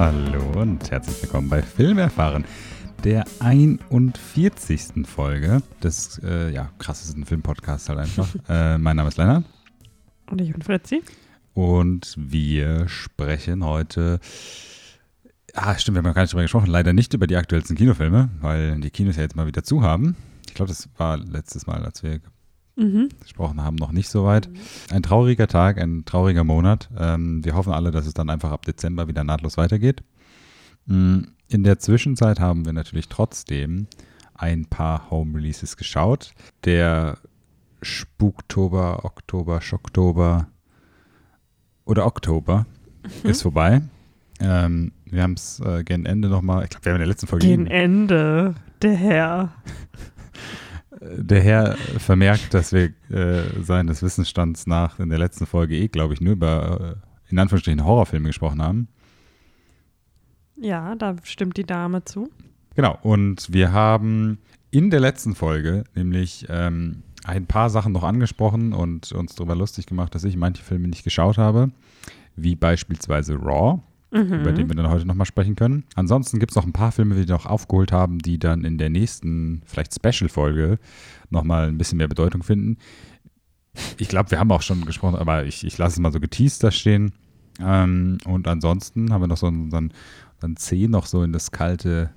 Hallo und herzlich willkommen bei Film erfahren, der 41. Folge des, äh, ja, krassesten Filmpodcasts halt einfach. äh, mein Name ist Lennart Und ich bin Fritzi. und wir sprechen heute, ah stimmt, wir haben ja gar nicht drüber gesprochen, leider nicht über die aktuellsten Kinofilme, weil die Kinos ja jetzt mal wieder zu haben. Ich glaube, das war letztes Mal, als wir Mhm. gesprochen haben, noch nicht so weit. Ein trauriger Tag, ein trauriger Monat. Ähm, wir hoffen alle, dass es dann einfach ab Dezember wieder nahtlos weitergeht. Mm, In der Zwischenzeit haben wir natürlich trotzdem ein paar Home Releases geschaut. Der Spuktober, Oktober, Schocktober oder Oktober ist vorbei. Ähm, wir haben es äh, gegen Ende nochmal, ich glaube, wir haben in der letzten Folge Gegen Ende, der Herr. Der Herr vermerkt, dass wir äh, seines Wissensstands nach in der letzten Folge eh, glaube ich, nur über, äh, in Anführungsstrichen, Horrorfilme gesprochen haben. Ja, da stimmt die Dame zu. Genau, und wir haben in der letzten Folge nämlich ähm, ein paar Sachen noch angesprochen und uns darüber lustig gemacht, dass ich manche Filme nicht geschaut habe, wie beispielsweise Raw, über den wir dann heute nochmal sprechen können. Ansonsten gibt es noch ein paar Filme, die wir noch aufgeholt haben, die dann in der nächsten, vielleicht Special-Folge, nochmal ein bisschen mehr Bedeutung finden. Ich glaube, wir haben auch schon gesprochen, aber ich, ich lasse es mal so geteased da stehen. Ähm, und ansonsten haben wir noch so unseren, unseren Zeh noch so in das kalte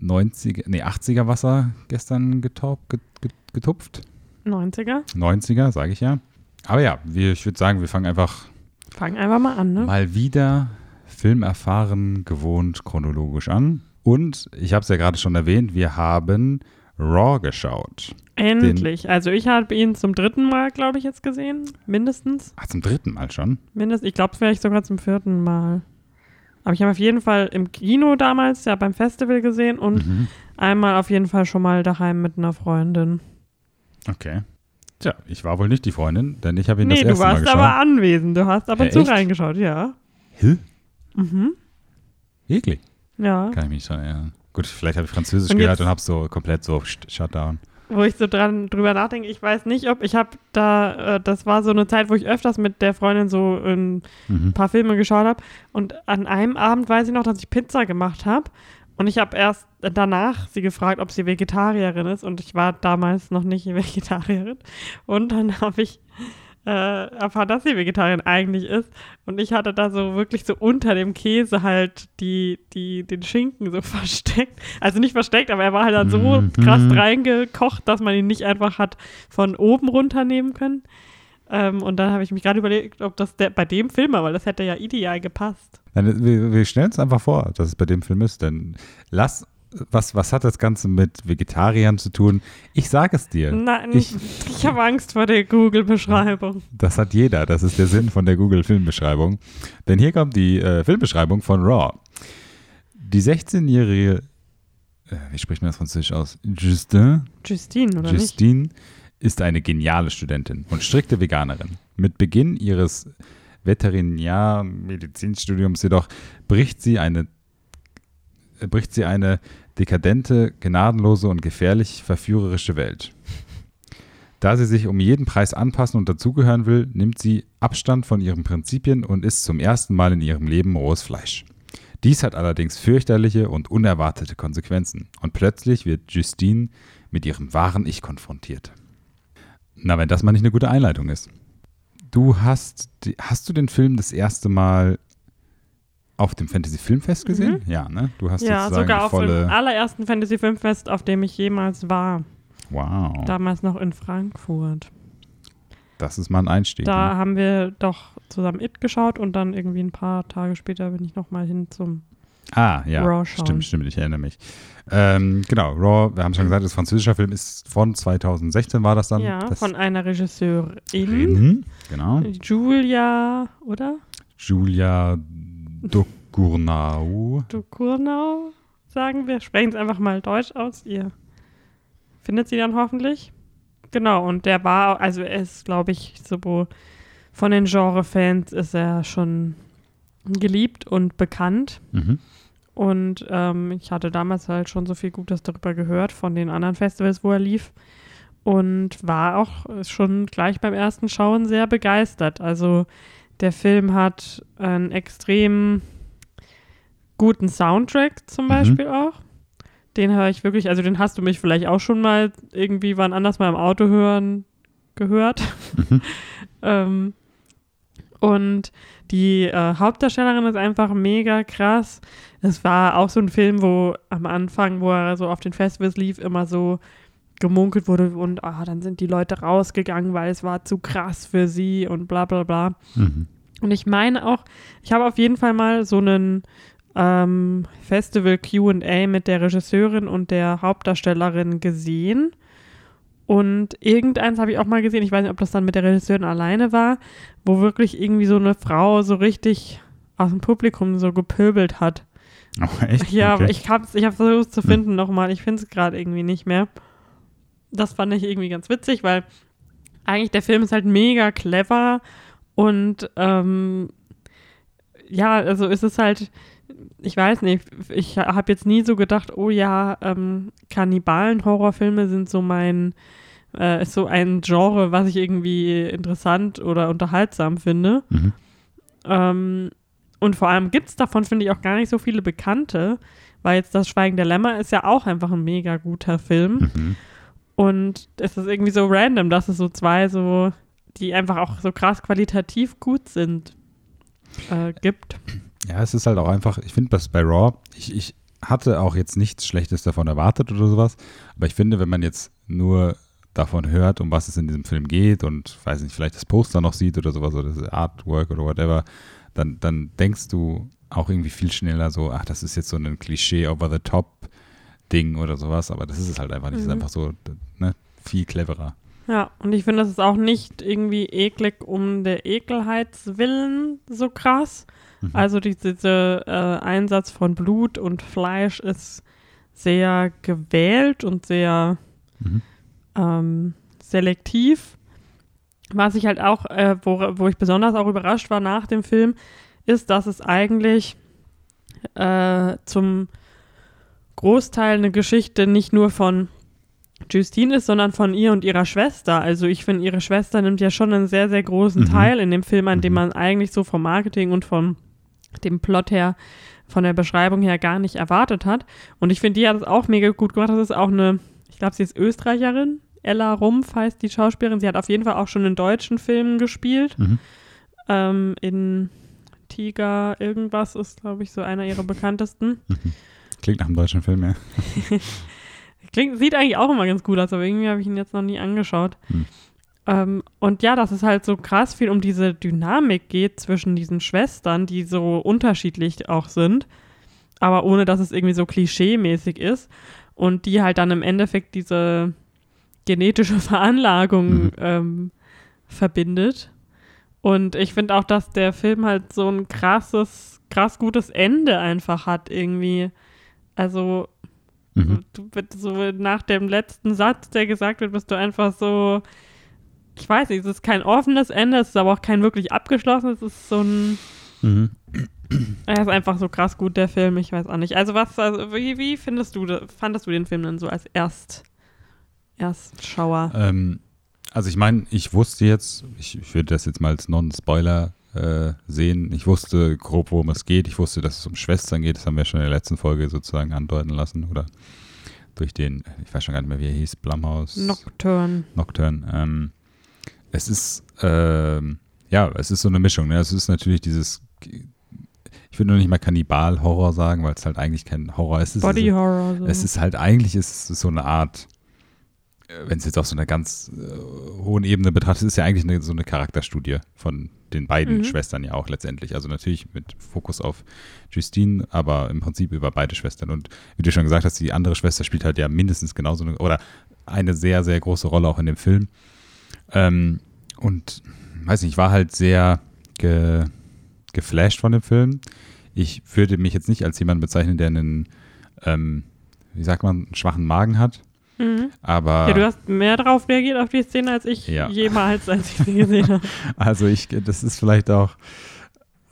90er, nee, 80er Wasser gestern getaupt, get, get, getupft. 90er. 90er, sage ich ja. Aber ja, wir, ich würde sagen, wir fangen einfach Fang einfach mal an, ne? mal wieder filmerfahren, gewohnt chronologisch an. Und ich habe es ja gerade schon erwähnt, wir haben Raw geschaut. Endlich. Also ich habe ihn zum dritten Mal, glaube ich, jetzt gesehen. Mindestens. Ach, zum dritten Mal schon. Mindestens. Ich glaube, vielleicht sogar zum vierten Mal. Aber ich habe auf jeden Fall im Kino damals, ja beim Festival gesehen und Mhm. einmal auf jeden Fall schon mal daheim mit einer Freundin. Okay. Tja, ich war wohl nicht die Freundin, denn ich habe ihn Nee, das du erste Mal warst geschaut. aber anwesend. Du hast ab und zu echt? reingeschaut, ja. Hä? Mhm. Wirklich? Ja. Kann ich mich schon erinnern. Gut, vielleicht habe ich Französisch Und gehört und habe so komplett so Sh- Shutdown. Wo ich so dran drüber nachdenke, ich weiß nicht, ob ich habe da, äh, das war so eine Zeit, wo ich öfters mit der Freundin so ein Mhm. paar Filme geschaut habe und an einem Abend weiß ich noch, dass ich Pizza gemacht habe und ich habe erst danach sie gefragt, ob sie Vegetarierin ist. Und ich war damals noch nicht Vegetarierin. Und dann habe ich äh, erfahren, dass sie Vegetarierin eigentlich ist und ich hatte da so wirklich so unter dem Käse halt die, die, den Schinken so versteckt. Also nicht versteckt, aber er war halt dann so Mhm. krass reingekocht, dass man ihn nicht einfach hat von oben runternehmen können. Ähm, und dann habe ich mich gerade überlegt, ob das der, bei dem Film war, weil das hätte ja ideal gepasst. Wir, wir stellen es einfach vor, dass es bei dem Film ist, denn lass, was, was hat das Ganze mit Vegetariern zu tun? Ich sage es dir. Nein, Ich- ich, habe Angst vor der Google-Beschreibung. Das hat jeder. Das ist der Sinn von der Google-Filmbeschreibung. Denn hier kommt die äh, Filmbeschreibung von Raw. Die 16-jährige, äh, wie spricht man das französisch aus? Justin, Justine, oder nicht? Justine ist eine geniale Studentin und strikte Veganerin. Mit Beginn ihres Veterinärmedizinstudiums jedoch bricht sie eine bricht sie eine dekadente, gnadenlose und gefährlich verführerische Welt. Da sie sich um jeden Preis anpassen und dazugehören will, nimmt sie Abstand von ihren Prinzipien und isst zum ersten Mal in ihrem Leben rohes Fleisch. Dies hat allerdings fürchterliche und unerwartete Konsequenzen und plötzlich wird Justine mit ihrem wahren Ich konfrontiert. Na, wenn das mal nicht eine gute Einleitung ist. Du hast, hast du den Film das erste Mal auf dem Fantasy Filmfest gesehen? Ja, ne? Du hast Mhm. Ja, sozusagen sogar auf dem allerersten Fantasy-Filmfest, auf dem ich jemals war. Wow, Damals noch in Frankfurt. das ist mal ein Einstieg. Da ne? haben wir doch zusammen It geschaut und dann irgendwie ein paar Tage später bin ich nochmal hin zum. Ah, ja. Raw schauen. stimmt, stimmt, ich erinnere mich. Ähm, genau, Raw, wir haben schon gesagt, das französischer Film, ist von 2016 war das dann. ja, das von einer Regisseurin. Mhm, genau. Julia, oder? Julia Ducournau. Ducournau? sagen wir, sprechen es einfach mal Deutsch aus. Ihr findet sie dann hoffentlich. Genau, und der war, also er ist, glaube ich, so von den Genre-Fans ist er schon geliebt und bekannt. Mhm. Und ähm, ich hatte damals halt schon so viel Gutes darüber gehört von den anderen Festivals, wo er lief. Und war auch schon gleich beim ersten Schauen sehr begeistert. Also der Film hat einen extrem guten Soundtrack zum Mhm. Beispiel auch. Den höre ich wirklich, also den hast du mich vielleicht auch schon mal irgendwie wann anders mal im Auto hören gehört. Mhm. ähm, und die äh, Hauptdarstellerin ist einfach mega krass. Es war auch so ein Film, wo am Anfang, wo er so auf den Festivals lief, immer so gemunkelt wurde und ah, dann sind die Leute rausgegangen, weil es war zu krass für sie und bla bla bla. Mhm. Und ich meine auch, ich habe auf jeden Fall mal so einen ähm, Festival QA mit der Regisseurin und der Hauptdarstellerin gesehen. Und irgendeins habe ich auch mal gesehen, ich weiß nicht, ob das dann mit der Regisseurin alleine war, wo wirklich irgendwie so eine Frau so richtig aus dem Publikum so gepöbelt hat. Oh, echt? Ja, okay. ich habe ich hab versucht zu finden nochmal. Ich finde es gerade irgendwie nicht mehr. Das fand ich irgendwie ganz witzig, weil eigentlich der Film ist halt mega clever und ähm, ja, also ist es halt, ich weiß nicht, ich habe jetzt nie so gedacht, oh ja, ähm, Kannibalen-Horrorfilme sind so mein, äh, ist so ein Genre, was ich irgendwie interessant oder unterhaltsam finde. Mhm. Ähm, und vor allem gibt es davon, finde ich, auch gar nicht so viele Bekannte, weil jetzt Das Schweigen der Lämmer ist ja auch einfach ein mega guter Film. Mhm. Und es ist irgendwie so random, dass es so zwei so, die einfach auch so krass qualitativ gut sind, äh, gibt. Ja, es ist halt auch einfach, ich finde das bei Raw, ich, ich hatte auch jetzt nichts Schlechtes davon erwartet oder sowas, aber ich finde, wenn man jetzt nur davon hört, um was es in diesem Film geht und, weiß nicht, vielleicht das Poster noch sieht oder sowas oder das Artwork oder whatever, dann, dann denkst du auch irgendwie viel schneller so, ach, das ist jetzt so ein Klischee over the top Ding oder sowas, aber das ist es halt einfach nicht, es ist Mhm. einfach so, ne, viel cleverer. Ja, und ich finde, das ist auch nicht irgendwie eklig um der Ekelheitswillen so krass. Mhm. Also die- dieser äh, Einsatz von Blut und Fleisch ist sehr gewählt und sehr Mhm. ähm, selektiv. Was ich halt auch, äh, wo, wo ich besonders auch überrascht war nach dem Film, ist, dass es eigentlich äh, zum Großteil eine Geschichte nicht nur von Justine ist, sondern von ihr und ihrer Schwester. Also ich finde, ihre Schwester nimmt ja schon einen sehr, sehr großen Mhm. Teil in dem Film, an dem Mhm. man eigentlich so vom Marketing und von dem Plot her, von der Beschreibung her gar nicht erwartet hat. Und ich finde, die hat es auch mega gut gemacht. Das ist auch eine, ich glaube, sie ist Österreicherin. Ella Rumpf heißt die Schauspielerin. Sie hat auf jeden Fall auch schon in deutschen Filmen gespielt. Mhm. Ähm, in Tiger irgendwas ist, glaube ich, so einer ihrer bekanntesten. Klingt nach einem deutschen Film, ja. Klingt, sieht eigentlich auch immer ganz gut aus, aber irgendwie habe ich ihn jetzt noch nie angeschaut. Hm. Ähm, und ja, dass es halt so krass viel um diese Dynamik geht zwischen diesen Schwestern, die so unterschiedlich auch sind, aber ohne dass es irgendwie so klischee-mäßig ist. Und die halt dann im Endeffekt diese genetische Veranlagung Mhm. ähm, verbindet. Und ich finde auch, dass der Film halt so ein krasses, krass gutes Ende einfach hat irgendwie. Also Mhm. Du bist so nach dem letzten Satz, der gesagt wird, bist du einfach so. Ich weiß nicht, es ist kein offenes Ende, es ist aber auch kein wirklich abgeschlossenes, es ist so ein. Mhm. Er ist einfach so krass gut, der Film, ich weiß auch nicht. Also, was, also, wie, wie findest du, de- fandest du den Film denn so als Erst, Erstschauer? Ähm, also ich meine, ich wusste jetzt, ich, ich würde das jetzt mal als Non-Spoiler äh, sehen, ich wusste grob, worum es geht. Ich wusste, dass es um Schwestern geht. Das haben wir schon in der letzten Folge sozusagen andeuten lassen. Oder durch den, ich weiß schon gar nicht mehr, wie er hieß, Blumhaus. Nocturne. Nocturne. Ähm, es ist, ähm, ja, es ist so eine Mischung. Ne? Es ist natürlich dieses, ich würde nur nicht mal Kannibal-Horror sagen, weil es halt eigentlich kein Horror ist. Es Body ist, Horror. So. es ist halt eigentlich ist es so eine Art, äh, wenn es jetzt auf so einer ganz äh, hohen Ebene betrachtet, ist es ja eigentlich eine, so eine Charakterstudie von den beiden Mhm. Schwestern ja auch letztendlich. Also natürlich mit Fokus auf Justine, aber im Prinzip über beide Schwestern. Und wie du schon gesagt hast, die andere Schwester spielt halt ja mindestens genauso eine, oder eine sehr, sehr große Rolle auch in dem Film. Ähm, und weiß nicht, ich war halt sehr ge, geflasht von dem Film. Ich würde mich jetzt nicht als jemand bezeichnen, der einen ähm, wie sagt man, einen schwachen Magen hat. Mhm. Aber Ja, du hast mehr darauf reagiert auf die Szene als ich Ja. jemals, als ich sie gesehen habe. also ich, das ist vielleicht auch,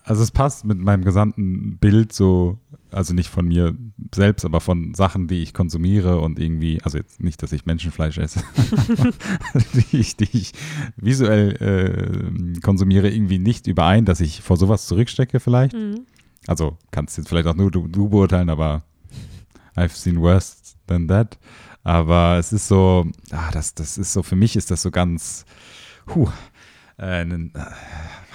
also es passt mit meinem gesamten Bild so, also nicht von mir selbst, aber von Sachen, die ich konsumiere und irgendwie, also jetzt nicht, dass ich Menschenfleisch esse, die, ich, die ich visuell äh, konsumiere, irgendwie nicht überein, dass ich vor sowas zurückstecke vielleicht. Mhm. Also kannst jetzt vielleicht auch nur du, du beurteilen, aber I've seen worse than that. Aber es ist so, ah, das, das ist so, für mich ist das so ganz, huh, äh, ein äh,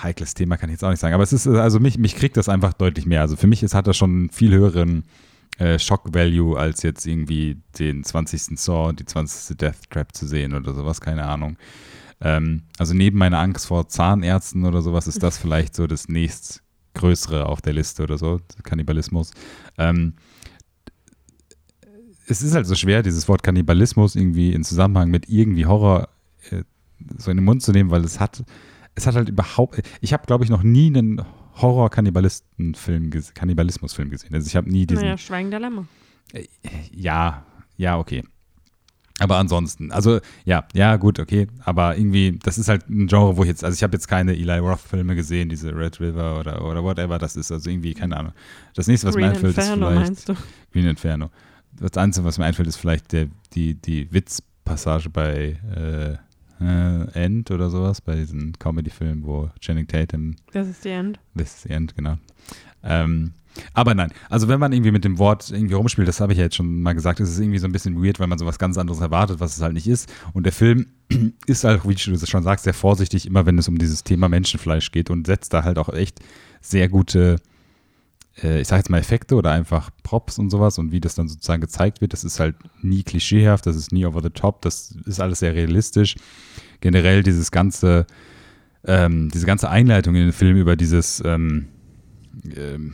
heikles Thema kann ich jetzt auch nicht sagen. Aber es ist, also mich, mich kriegt das einfach deutlich mehr. Also für mich ist, hat das schon einen viel höheren äh, Shock-Value, als jetzt irgendwie den 20. Saw, die 20. Death Trap zu sehen oder sowas, keine Ahnung. Ähm, also neben meiner Angst vor Zahnärzten oder sowas ist das vielleicht so das nächstgrößere auf der Liste oder so, Kannibalismus. Ähm, es ist halt so schwer, dieses Wort Kannibalismus irgendwie in Zusammenhang mit irgendwie Horror äh, so in den Mund zu nehmen, weil es hat, es hat halt überhaupt, ich habe glaube ich noch nie einen Horror-Kannibalistenfilm, Kannibalismusfilm gesehen. Also ich habe nie diesen, Naja, Schweigen der Lämmer. ja, ja, okay. Aber ansonsten, also ja, ja, gut, okay. Aber irgendwie, das ist halt ein Genre, wo ich jetzt, also ich habe jetzt keine Eli Roth-Filme gesehen, diese Red River oder, oder whatever, das ist also irgendwie, keine Ahnung. Das nächste, was mir Green einfällt, Inferno ist vielleicht? Green Inferno. Das Einzige, was mir einfällt, ist vielleicht der, die, die Witzpassage bei äh, äh, End oder sowas, bei diesen Comedy-Filmen, wo Channing Tatum Das ist die End. This is the end, genau. Ähm, aber nein, also wenn man irgendwie mit dem Wort irgendwie rumspielt, das habe ich ja jetzt schon mal gesagt, ist es irgendwie so ein bisschen weird, weil man so was ganz anderes erwartet, was es halt nicht ist. Und der Film ist halt, wie du das schon sagst, sehr vorsichtig, immer wenn es um dieses Thema Menschenfleisch geht und setzt da halt auch echt sehr gute, ich sage jetzt mal Effekte oder einfach Props und sowas und wie das dann sozusagen gezeigt wird, das ist halt nie klischeehaft, das ist nie over the top, das ist alles sehr realistisch. Generell dieses ganze, ähm, diese ganze Einleitung in den Film über dieses ähm, ähm,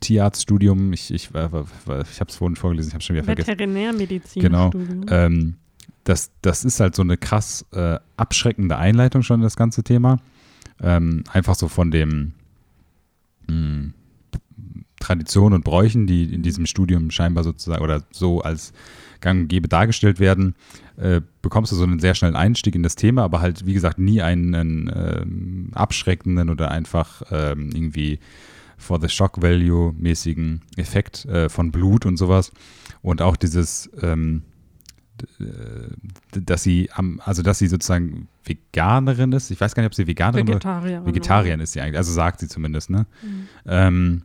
Tierarztstudium, ich, ich, ich habe es vorhin vorgelesen, ich habe schon wieder vergessen. Veterinärmedizin. Genau. Ähm, das, das ist halt so eine krass äh, abschreckende Einleitung schon, das ganze Thema. Ähm, einfach so von dem mh, Traditionen und Bräuchen, die in diesem Studium scheinbar sozusagen oder so als gang und gäbe dargestellt werden, äh, bekommst du so einen sehr schnellen Einstieg in das Thema, aber halt, wie gesagt, nie einen ähm, abschreckenden oder einfach ähm, irgendwie for the shock value mäßigen Effekt äh, von Blut und sowas. Und auch dieses, ähm, äh, dass sie am, also dass sie sozusagen Veganerin ist. Ich weiß gar nicht, ob sie Veganerin oder Vegetarier. Vegetarierin ist sie eigentlich, also sagt sie zumindest, ne? Mhm. Ähm,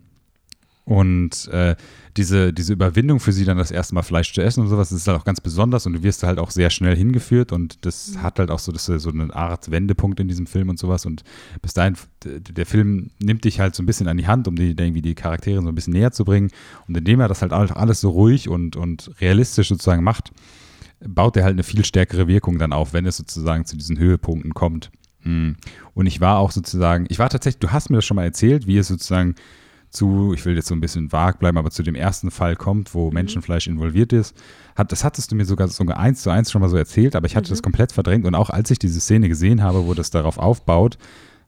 und äh, diese, diese Überwindung für sie dann das erste Mal Fleisch zu essen und sowas, ist halt auch ganz besonders und du wirst halt auch sehr schnell hingeführt und das Mhm. hat halt auch so, das so eine Art Wendepunkt in diesem Film und sowas und bis dahin, der Film nimmt dich halt so ein bisschen an die Hand, um die, irgendwie die Charaktere so ein bisschen näher zu bringen und indem er das halt auch alles so ruhig und, und realistisch sozusagen macht, baut er halt eine viel stärkere Wirkung dann auf, wenn es sozusagen zu diesen Höhepunkten kommt. Mm. Und ich war auch sozusagen, ich war tatsächlich, du hast mir das schon mal erzählt, wie es sozusagen zu, ich will jetzt so ein bisschen vag bleiben, aber zu dem ersten Fall kommt, wo Menschenfleisch involviert ist. Hat, das hattest du mir sogar sogar eins zu eins schon mal so erzählt, aber ich hatte das komplett verdrängt und auch als ich diese Szene gesehen habe, wo das darauf aufbaut,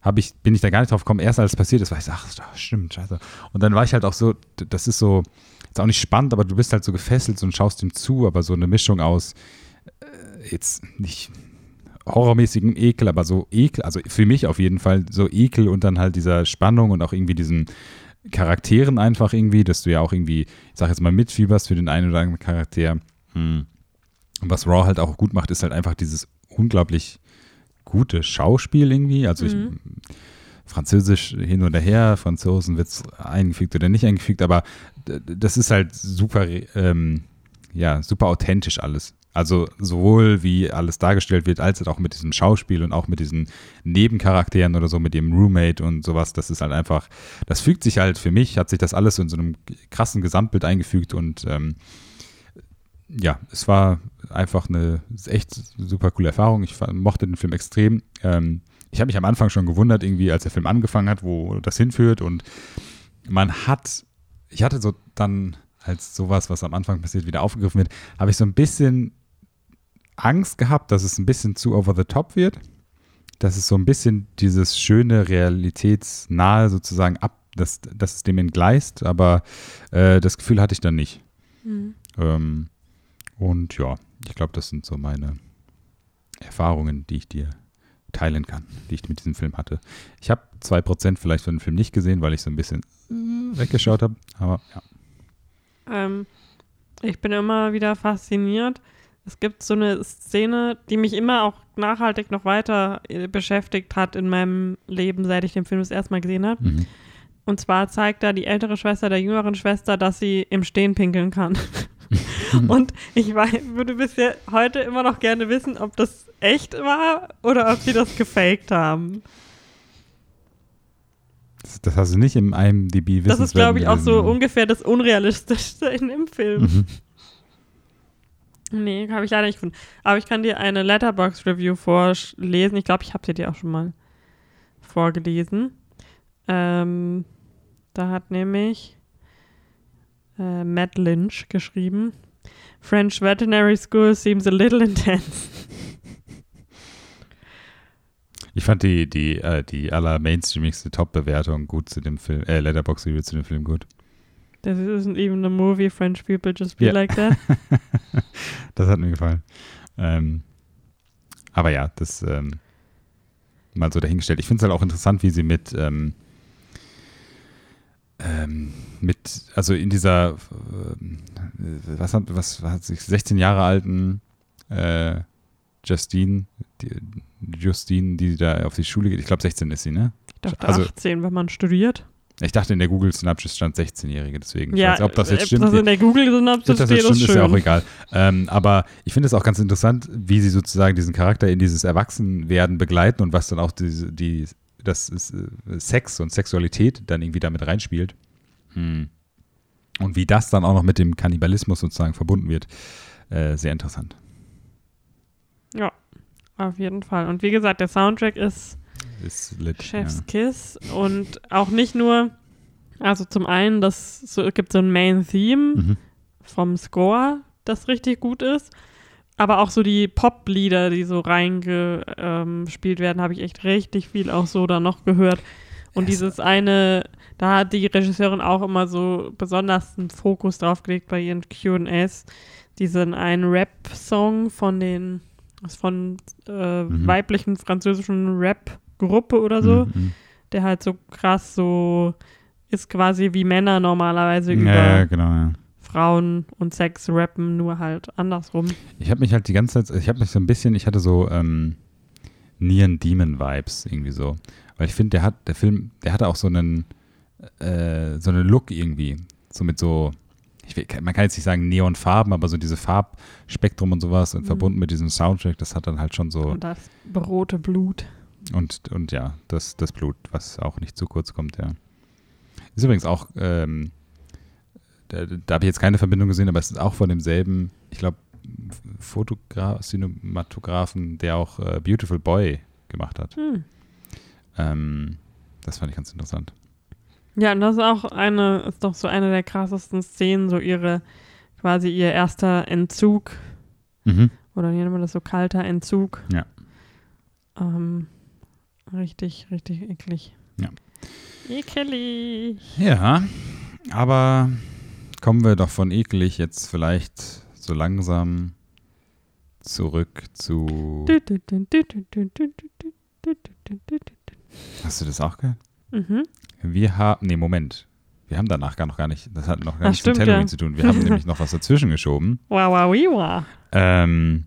habe ich, bin ich da gar nicht drauf gekommen. Erst als es passiert ist, war ich so, ach, stimmt, scheiße. Und dann war ich halt auch so, das ist so, ist auch nicht spannend, aber du bist halt so gefesselt und schaust ihm zu, aber so eine Mischung aus, äh, jetzt nicht horrormäßigen Ekel, aber so Ekel, also für mich auf jeden Fall so Ekel und dann halt dieser Spannung und auch irgendwie diesen Charakteren einfach irgendwie, dass du ja auch irgendwie, ich sag jetzt mal, mitfieberst für den einen oder anderen Charakter. Hm. Und was Raw halt auch gut macht, ist halt einfach dieses unglaublich gute Schauspiel irgendwie. Also ich, Mhm. Französisch hin oder her, Franzosen wird es eingefügt oder nicht eingefügt, aber das ist halt super, ähm, ja, super authentisch alles. Also sowohl wie alles dargestellt wird, als auch mit diesem Schauspiel und auch mit diesen Nebencharakteren oder so, mit dem Roommate und sowas, das ist halt einfach, das fügt sich halt für mich, hat sich das alles in so einem krassen Gesamtbild eingefügt und ähm, ja, es war einfach eine echt super coole Erfahrung. Ich mochte den Film extrem. Ähm, ich habe mich am Anfang schon gewundert, irgendwie, als der Film angefangen hat, wo das hinführt. Und man hat, ich hatte so dann, als sowas, was am Anfang passiert, wieder aufgegriffen wird, habe ich so ein bisschen Angst gehabt, dass es ein bisschen zu over the top wird. Dass es so ein bisschen dieses schöne, realitätsnahe sozusagen ab, dass, dass es dem entgleist, aber äh, das Gefühl hatte ich dann nicht. Mhm. Ähm, und ja, ich glaube, das sind so meine Erfahrungen, die ich dir teilen kann, die ich mit diesem Film hatte. Ich habe 2% vielleicht von dem Film nicht gesehen, weil ich so ein bisschen äh, weggeschaut habe, aber ja. Ähm, ich bin immer wieder fasziniert. Es gibt so eine Szene, die mich immer auch nachhaltig noch weiter äh, beschäftigt hat in meinem Leben, seit ich den Film das erste Mal gesehen habe. Mhm. Und zwar zeigt da die ältere Schwester der jüngeren Schwester, dass sie im Stehen pinkeln kann. Und ich wei- würde bisher heute immer noch gerne wissen, ob das echt war oder ob sie das gefaked haben. Das, das hast du nicht im IMDb Das ist, glaube ich, auch so ungefähr das Unrealistischste in dem Film. Mhm. Nee, habe ich leider nicht gefunden. Aber ich kann dir eine Letterbox-Review vorlesen. Ich glaube, ich habe dir auch schon mal vorgelesen. Ähm, da hat nämlich äh, Matt Lynch geschrieben. French Veterinary School seems a little intense. Ich fand die, die, äh, die aller mainstreamigste Top-Bewertung gut zu dem Film, äh, Letterboxd Review zu dem Film gut. This isn't even a movie, French people just be Ja. like that. das hat mir gefallen. Ähm, aber ja, das ähm, mal so dahingestellt. Ich finde es halt auch interessant, wie sie mit, ähm, ähm, mit, also in dieser, ähm, was hat, was hat sich 16 Jahre alten äh, Justine, die, Justine, die da auf die Schule geht, ich glaube 16 ist sie, ne? Ich dachte Also- 18, wenn man studiert. Ich dachte in der Google Synopsis stand 16-Jährige, deswegen. Ja, weiß, ob das jetzt äh, stimmt. Das in der Google-Synopsis Ob das steht, ist stimmt, schön. ist ja auch egal. Ähm, aber ich finde es auch ganz interessant, wie sie sozusagen diesen Charakter in dieses Erwachsenwerden begleiten und was dann auch diese, die, das ist, äh, Sex und Sexualität dann irgendwie damit reinspielt. Hm. Und wie das dann auch noch mit dem Kannibalismus sozusagen verbunden wird. Äh, sehr interessant. Ja, auf jeden Fall. Und wie gesagt, der Soundtrack ist Ist lit. Chef's Kiss und auch nicht nur, also zum einen, das so, es gibt so ein Main-Theme. Mhm. vom Score, das richtig gut ist, aber auch so die Pop-Lieder, die so reingespielt werden, habe ich echt richtig viel auch so da noch gehört. Und Es- dieses eine, da hat die Regisseurin auch immer so besonders einen Fokus drauf gelegt bei ihren Q&As, diesen einen Rap-Song von den, von äh, Mhm. weiblichen französischen Rap-Gruppe oder so, Mhm. der halt so krass so ist quasi wie Männer normalerweise Ja, über ja, genau, ja. Frauen und Sex rappen, nur halt andersrum. Ich habe mich halt die ganze Zeit, ich habe mich so ein bisschen, ich hatte so ähm, Neon Demon Vibes irgendwie so, weil ich finde, der hat, der Film, der hatte auch so einen, äh, so einen Look irgendwie, so mit so, will, man kann jetzt nicht sagen Neonfarben, aber so diese Farbspektrum und sowas und Mhm. verbunden mit diesem Soundtrack, das hat dann halt schon so Und das rote Blut. Und und ja, das das Blut, was auch nicht zu kurz kommt, ja. Ist übrigens auch, ähm, da, da habe ich jetzt keine Verbindung gesehen, aber es ist auch von demselben, ich glaube, Fotograf, Cinematografen, der auch äh, Beautiful Boy gemacht hat. Hm. Ähm, das fand ich ganz interessant. Ja, und das ist auch eine, ist doch so eine der krassesten Szenen, so ihre, quasi ihr erster Entzug, Mhm. oder nennt man das so, kalter Entzug. Ja. Ähm, richtig, richtig eklig. Ja. Ekelig. Ja, aber kommen wir doch von eklig jetzt vielleicht so langsam zurück zu. Hast du das auch gehört? Mhm. Wir haben, nee, Moment. Wir haben danach gar noch gar nicht, das hat noch gar nichts mit Halloween ja. zu tun. Wir haben nämlich noch was dazwischen geschoben. Wow, wow, wow. Ähm,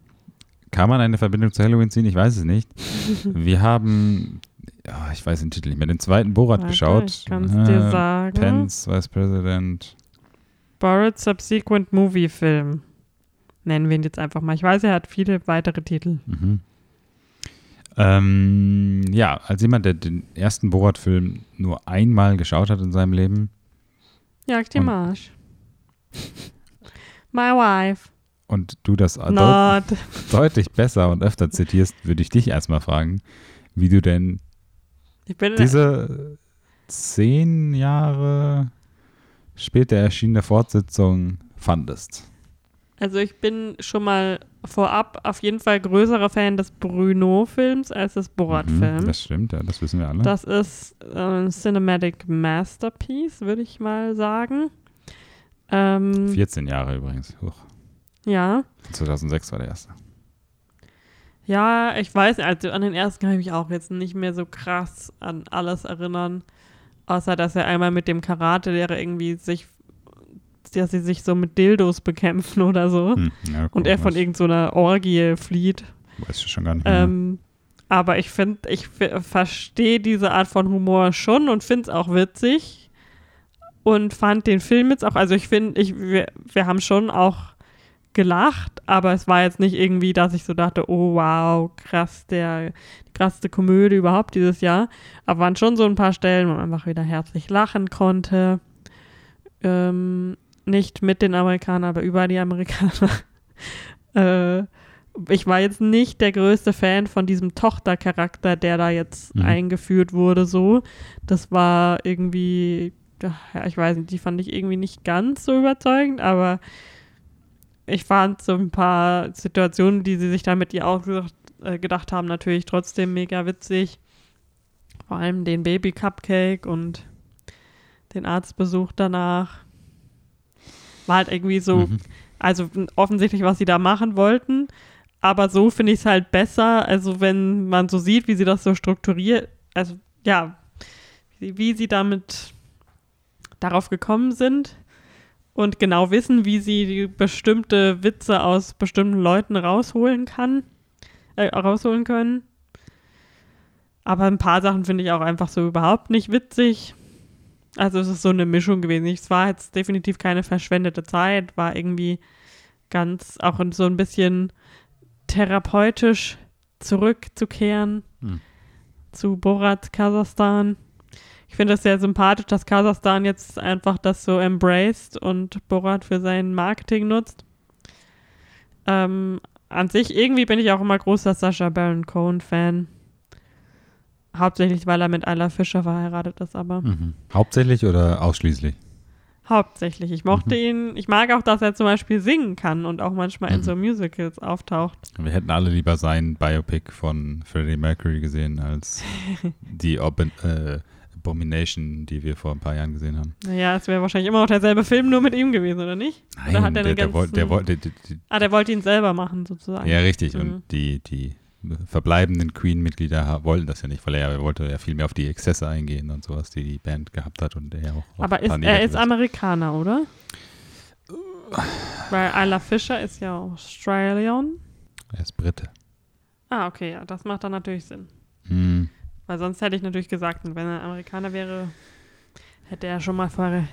kann man eine Verbindung zu Halloween ziehen? Ich weiß es nicht. Wir haben, ja, ich weiß den Titel nicht mehr, den zweiten Borat Warte, geschaut. Ich kann es dir Äh, sagen. Pence, Vice President. Borrowed Subsequent Movie Film. Nennen wir ihn jetzt einfach mal. Ich weiß, er hat viele weitere Titel. Mhm. Ähm, ja, als jemand, der den ersten Borat-Film nur einmal geschaut hat in seinem Leben Jag die Und- Marsch. My wife. Und du das deut deutlich besser und öfter zitierst, würde ich dich erstmal fragen, wie du denn diese zehn Jahre später erschienene Fortsetzung fandest. Also ich bin schon mal vorab auf jeden Fall größerer Fan des Bruno-Films als des Borat-Films. Mhm, das stimmt, ja, das wissen wir alle. Das ist ein Cinematic Masterpiece, würde ich mal sagen. Ähm, 14 Jahre übrigens. Huch. Ja, 2006 war der erste. ja, ich weiß also an den ersten kann ich mich auch jetzt nicht mehr so krass an alles erinnern. Außer, dass er einmal mit dem Karate-Lehrer irgendwie sich, dass sie sich so mit Dildos bekämpfen oder so. Hm, ja, Und guck, er von irgendeiner Orgie flieht. Weiß ich schon gar nicht mehr. Ähm, aber ich finde, ich verstehe diese Art von Humor schon und finde es auch witzig. Und fand den Film jetzt auch, also ich finde, ich, wir, wir haben schon auch gelacht, aber es war jetzt nicht irgendwie, dass ich so dachte, oh wow, krass, der die krasseste Komödie überhaupt dieses Jahr. Aber waren schon so ein paar Stellen, wo man einfach wieder herzlich lachen konnte. Ähm, nicht mit den Amerikanern, aber über die Amerikaner. äh, ich war jetzt nicht der größte Fan von diesem Tochtercharakter, der da jetzt Mhm. eingeführt wurde, so. Das war irgendwie, ja, ich weiß nicht, die fand ich irgendwie nicht ganz so überzeugend, aber ich fand so ein paar Situationen, die sie sich da mit ihr ausgedacht äh, gedacht haben, natürlich trotzdem mega witzig. Vor allem den Baby-Cupcake und den Arztbesuch danach. War halt irgendwie so, Mhm. also offensichtlich, was sie da machen wollten. Aber so finde ich es halt besser, also wenn man so sieht, wie sie das so strukturiert, also ja, wie, wie sie damit darauf gekommen sind und genau wissen, wie sie die bestimmte Witze aus bestimmten Leuten rausholen kann, äh, rausholen können. Aber ein paar Sachen finde ich auch einfach so überhaupt nicht witzig. Also es ist so eine Mischung gewesen. Es war jetzt definitiv keine verschwendete Zeit, war irgendwie ganz auch so ein bisschen therapeutisch zurückzukehren Hm. zu Borat Kasachstan. Ich finde es sehr sympathisch, dass Kasachstan jetzt einfach das so embraced und Borat für sein Marketing nutzt. Ähm, an sich, irgendwie bin ich auch immer großer Sascha Baron Cohen-Fan. Hauptsächlich, weil er mit Ayla Fischer verheiratet ist, aber Mhm. Hauptsächlich oder ausschließlich? hauptsächlich. Ich mochte ihn, ich mag auch, dass er zum Beispiel singen kann und auch manchmal in Mhm. so Musicals auftaucht. Wir hätten alle lieber sein Biopic von Freddie Mercury gesehen als die Ob äh, Abomination, die wir vor ein paar Jahren gesehen haben. Naja, es wäre wahrscheinlich immer noch derselbe Film, nur mit ihm gewesen, oder nicht? Oder hat er der, der, wollte, der ganzen- wollte, die, die, Ah, der wollte ihn selber machen, sozusagen. ja richtig. Mhm. Und die, die verbleibenden Queen-Mitglieder wollten das ja nicht, weil er, er wollte ja viel mehr auf die Exzesse eingehen und sowas, die die Band gehabt hat und er auch. Aber ist, er ist Amerikaner, oder? Weil Ayla Fischer ist ja Australian. Er ist Brite. Ah, okay, ja, das macht dann natürlich Sinn. Hm. Weil sonst hätte ich natürlich gesagt, wenn er Amerikaner wäre, hätte er schon mal vorher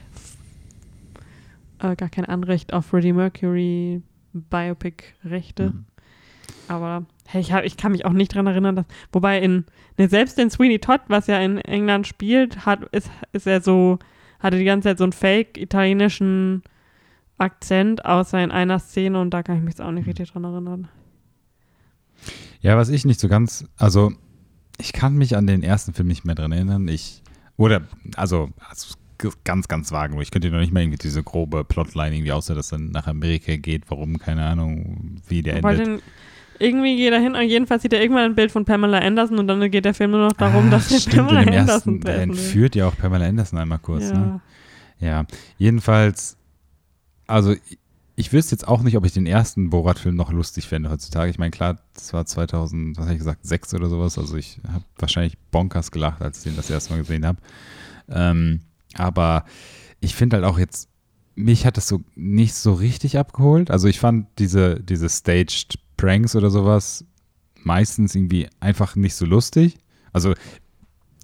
äh, gar kein Anrecht auf Freddie Mercury Biopic-Rechte. Mhm. Aber hey, ich, hab, ich kann mich auch nicht dran erinnern, dass. Wobei in. Ne, selbst in Sweeney Todd, was ja in England spielt, hat, ist, ist er so. Hatte die ganze Zeit so einen fake-italienischen Akzent, außer in einer Szene und da kann ich mich jetzt auch nicht richtig dran erinnern. Ja, was ich nicht so ganz, also ich kann mich an den ersten Film nicht mehr dran erinnern. Ich, oder, also, also ganz, ganz vage. Ich könnte noch nicht mal irgendwie diese grobe Plotline irgendwie außer, dass dann nach Amerika geht, warum, keine Ahnung, wie der Weil endet. dann irgendwie geht er hin und jedenfalls sieht er irgendwann ein Bild von Pamela Anderson und dann geht der Film nur noch darum, Ah, dass er stimmt, Pamela in dem Anderson ersten, der treffen will. entführt ja auch Pamela Anderson einmal kurz, ja. ne? Ja, jedenfalls, also ich, wüsste jetzt auch nicht, ob ich den ersten Borat-Film noch lustig fände heutzutage. Ich meine, klar, das war 2000, was habe ich gesagt, sechs oder sowas. Also ich habe wahrscheinlich bonkers gelacht, als ich den das erste Mal gesehen habe. Ähm, aber ich finde halt auch jetzt, mich hat das so nicht so richtig abgeholt. Also ich fand diese, diese Staged Pranks oder sowas meistens irgendwie einfach nicht so lustig. Also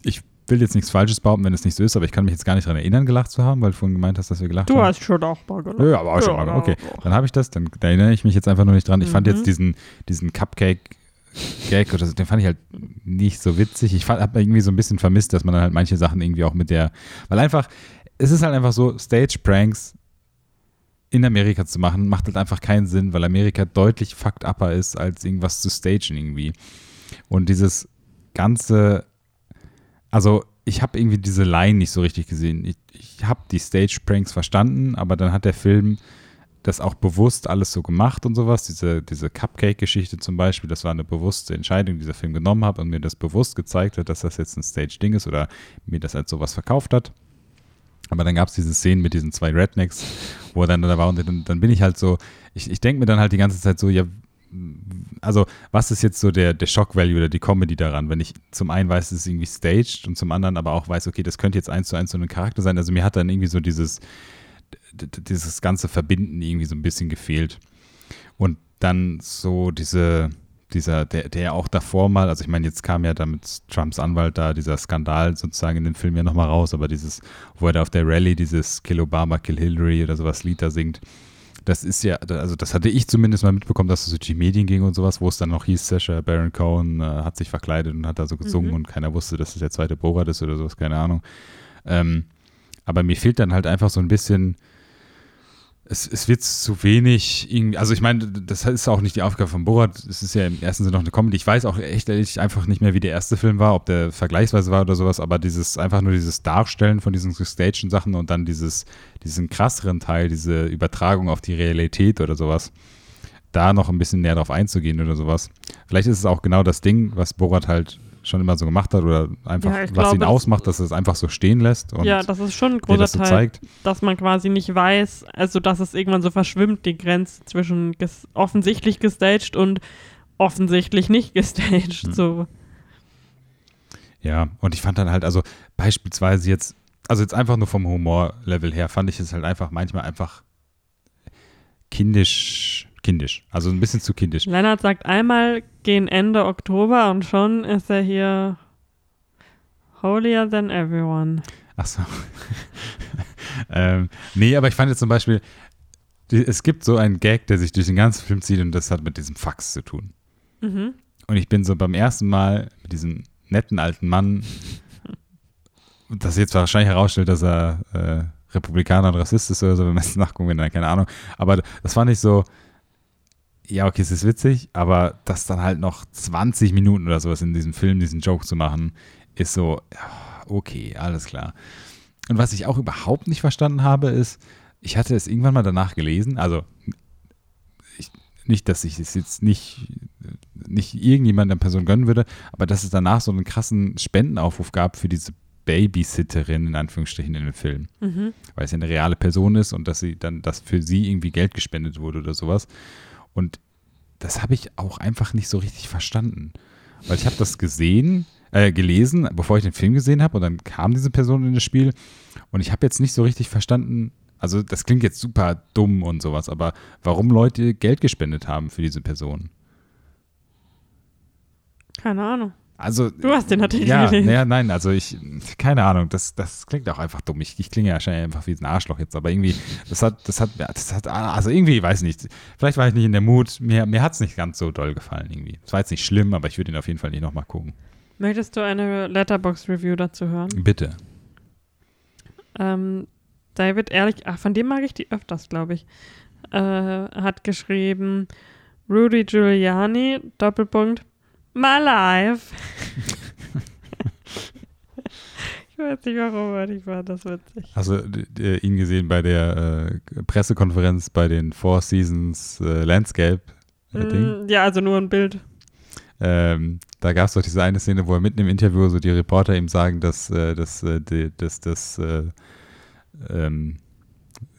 ich will jetzt nichts Falsches behaupten, wenn es nicht so ist, aber ich kann mich jetzt gar nicht daran erinnern, gelacht zu haben, weil du vorhin gemeint hast, dass wir gelacht Du haben. hast schon auch mal gelacht. Ja, aber auch schon Ja, mal. Okay, dann habe ich das, dann da erinnere ich mich jetzt einfach nur nicht dran. Ich fand Mhm. jetzt diesen, diesen Cupcake-Gag oder so, den fand ich halt nicht so witzig. Ich habe irgendwie so ein bisschen vermisst, dass man dann halt manche Sachen irgendwie auch mit der, weil einfach, es ist halt einfach so, Stage-Pranks in Amerika zu machen, macht halt einfach keinen Sinn, weil Amerika deutlich fucked upper ist, als irgendwas zu stagen irgendwie. Und dieses ganze, also ich habe irgendwie diese Line nicht so richtig gesehen. Ich, ich habe die Stage-Pranks verstanden, aber dann hat der Film das auch bewusst alles so gemacht und sowas. Diese, diese Cupcake-Geschichte zum Beispiel, das war eine bewusste Entscheidung, die dieser Film genommen hat und mir das bewusst gezeigt hat, dass das jetzt ein Stage-Ding ist oder mir das als sowas verkauft hat. Aber dann gab es diese Szenen mit diesen zwei Rednecks, wo er dann da war und dann, dann bin ich halt so, ich, ich denke mir dann halt die ganze Zeit so, ja, also was ist jetzt so der, der Shock-Value oder die Comedy daran, wenn ich zum einen weiß, es ist irgendwie staged und zum anderen aber auch weiß, okay, das könnte jetzt eins zu eins so ein Charakter sein. Also mir hat dann irgendwie so dieses, dieses ganze Verbinden irgendwie so ein bisschen gefehlt. Und dann so diese, dieser, der, der auch davor mal, also ich meine, jetzt kam ja damit Trumps Anwalt da, dieser Skandal sozusagen in dem Film ja nochmal raus, aber dieses, wo er da auf der Rallye dieses Kill Obama, Kill Hillary oder sowas Lied da singt, das ist ja, also das hatte ich zumindest mal mitbekommen, dass es durch die Medien ging und sowas, wo es dann noch hieß, Sasha Baron Cohen äh, hat sich verkleidet und hat da so gesungen mhm. und keiner wusste, dass es der zweite Borat ist oder sowas, keine Ahnung. Ähm, aber mir fehlt dann halt einfach so ein bisschen, es, es wird zu wenig, also ich meine, das ist auch nicht die Aufgabe von Borat, es ist ja im ersten Sinne noch eine Comedy. Ich weiß auch echt ehrlich einfach nicht mehr, wie der erste Film war, ob der vergleichsweise war oder sowas, aber dieses, einfach nur dieses Darstellen von diesen gestagten Sachen und dann dieses, diesen krasseren Teil, diese Übertragung auf die Realität oder sowas, da noch ein bisschen näher drauf einzugehen oder sowas. Vielleicht ist es auch genau das Ding, was Borat halt schon immer so gemacht hat oder einfach, ja, was glaube, ihn ausmacht, dass er es einfach so stehen lässt. Und ja, das ist schon ein großer das so Teil, zeigt. dass man quasi nicht weiß, also dass es irgendwann so verschwimmt, die Grenze zwischen ges offensichtlich gestaged und offensichtlich nicht gestaged. Hm. So. Ja, und ich fand dann halt, also beispielsweise jetzt, also jetzt einfach nur vom Humorlevel her, fand ich es halt einfach manchmal einfach kindisch kindisch. Also ein bisschen zu kindisch. Lennart sagt einmal gehen Ende Oktober und schon ist er hier holier than everyone. Ach so. ähm, nee, aber ich fand jetzt zum Beispiel, es gibt so einen Gag, der sich durch den ganzen Film zieht und das hat mit diesem Fax zu tun. Mhm. Und ich bin so beim ersten Mal mit diesem netten alten Mann, das jetzt wahrscheinlich herausstellt, dass er äh, Republikaner und Rassist ist oder so, wenn wir es nachgucken, dann keine Ahnung. Aber das fand ich so, ja, okay, es ist witzig, aber das dann halt noch 20 Minuten oder sowas in diesem Film, diesen Joke zu machen, ist so, okay, alles klar. Und was ich auch überhaupt nicht verstanden habe, ist, ich hatte es irgendwann mal danach gelesen, also ich, nicht, dass ich es jetzt nicht, nicht irgendjemand der Person gönnen würde, aber dass es danach so einen krassen Spendenaufruf gab für diese Babysitterin in Anführungsstrichen in dem Film. Mhm. Weil es ja eine reale Person ist und dass sie dann, dass für sie irgendwie Geld gespendet wurde oder sowas. Und das habe ich auch einfach nicht so richtig verstanden. Weil ich habe das gesehen, äh, gelesen, bevor ich den Film gesehen habe und dann kam diese Person in das Spiel und ich habe jetzt nicht so richtig verstanden, also das klingt jetzt super dumm und sowas, aber warum Leute Geld gespendet haben für diese Person? Keine Ahnung. Also, du hast den Artikel ja, gelesen. Ja, nein, also ich, keine Ahnung, das, das klingt auch einfach dumm. Ich, ich klinge ja wahrscheinlich einfach wie ein Arschloch jetzt, aber irgendwie, das hat, das hat, das hat, also irgendwie, weiß nicht, vielleicht war ich nicht in der Mut, mir, mir hat es nicht ganz so doll gefallen irgendwie. Es war jetzt nicht schlimm, aber ich würde ihn auf jeden Fall nicht nochmal gucken. Möchtest du eine Letterbox-Review dazu hören? Bitte. Ähm, David Ehrlich, ach, von dem mag ich die öfters, glaube ich, äh, hat geschrieben, Rudy Giuliani, Doppelpunkt, My life. ich weiß nicht warum, aber ich fand das witzig. Hast du äh, ihn gesehen bei der äh, Pressekonferenz bei den Four Seasons äh, Landscape? Mm, ja, also nur ein Bild. Ähm, da gab es doch diese eine Szene, wo er mitten im Interview so die Reporter ihm sagen, dass, äh, dass, äh, die, dass, dass, äh, ähm,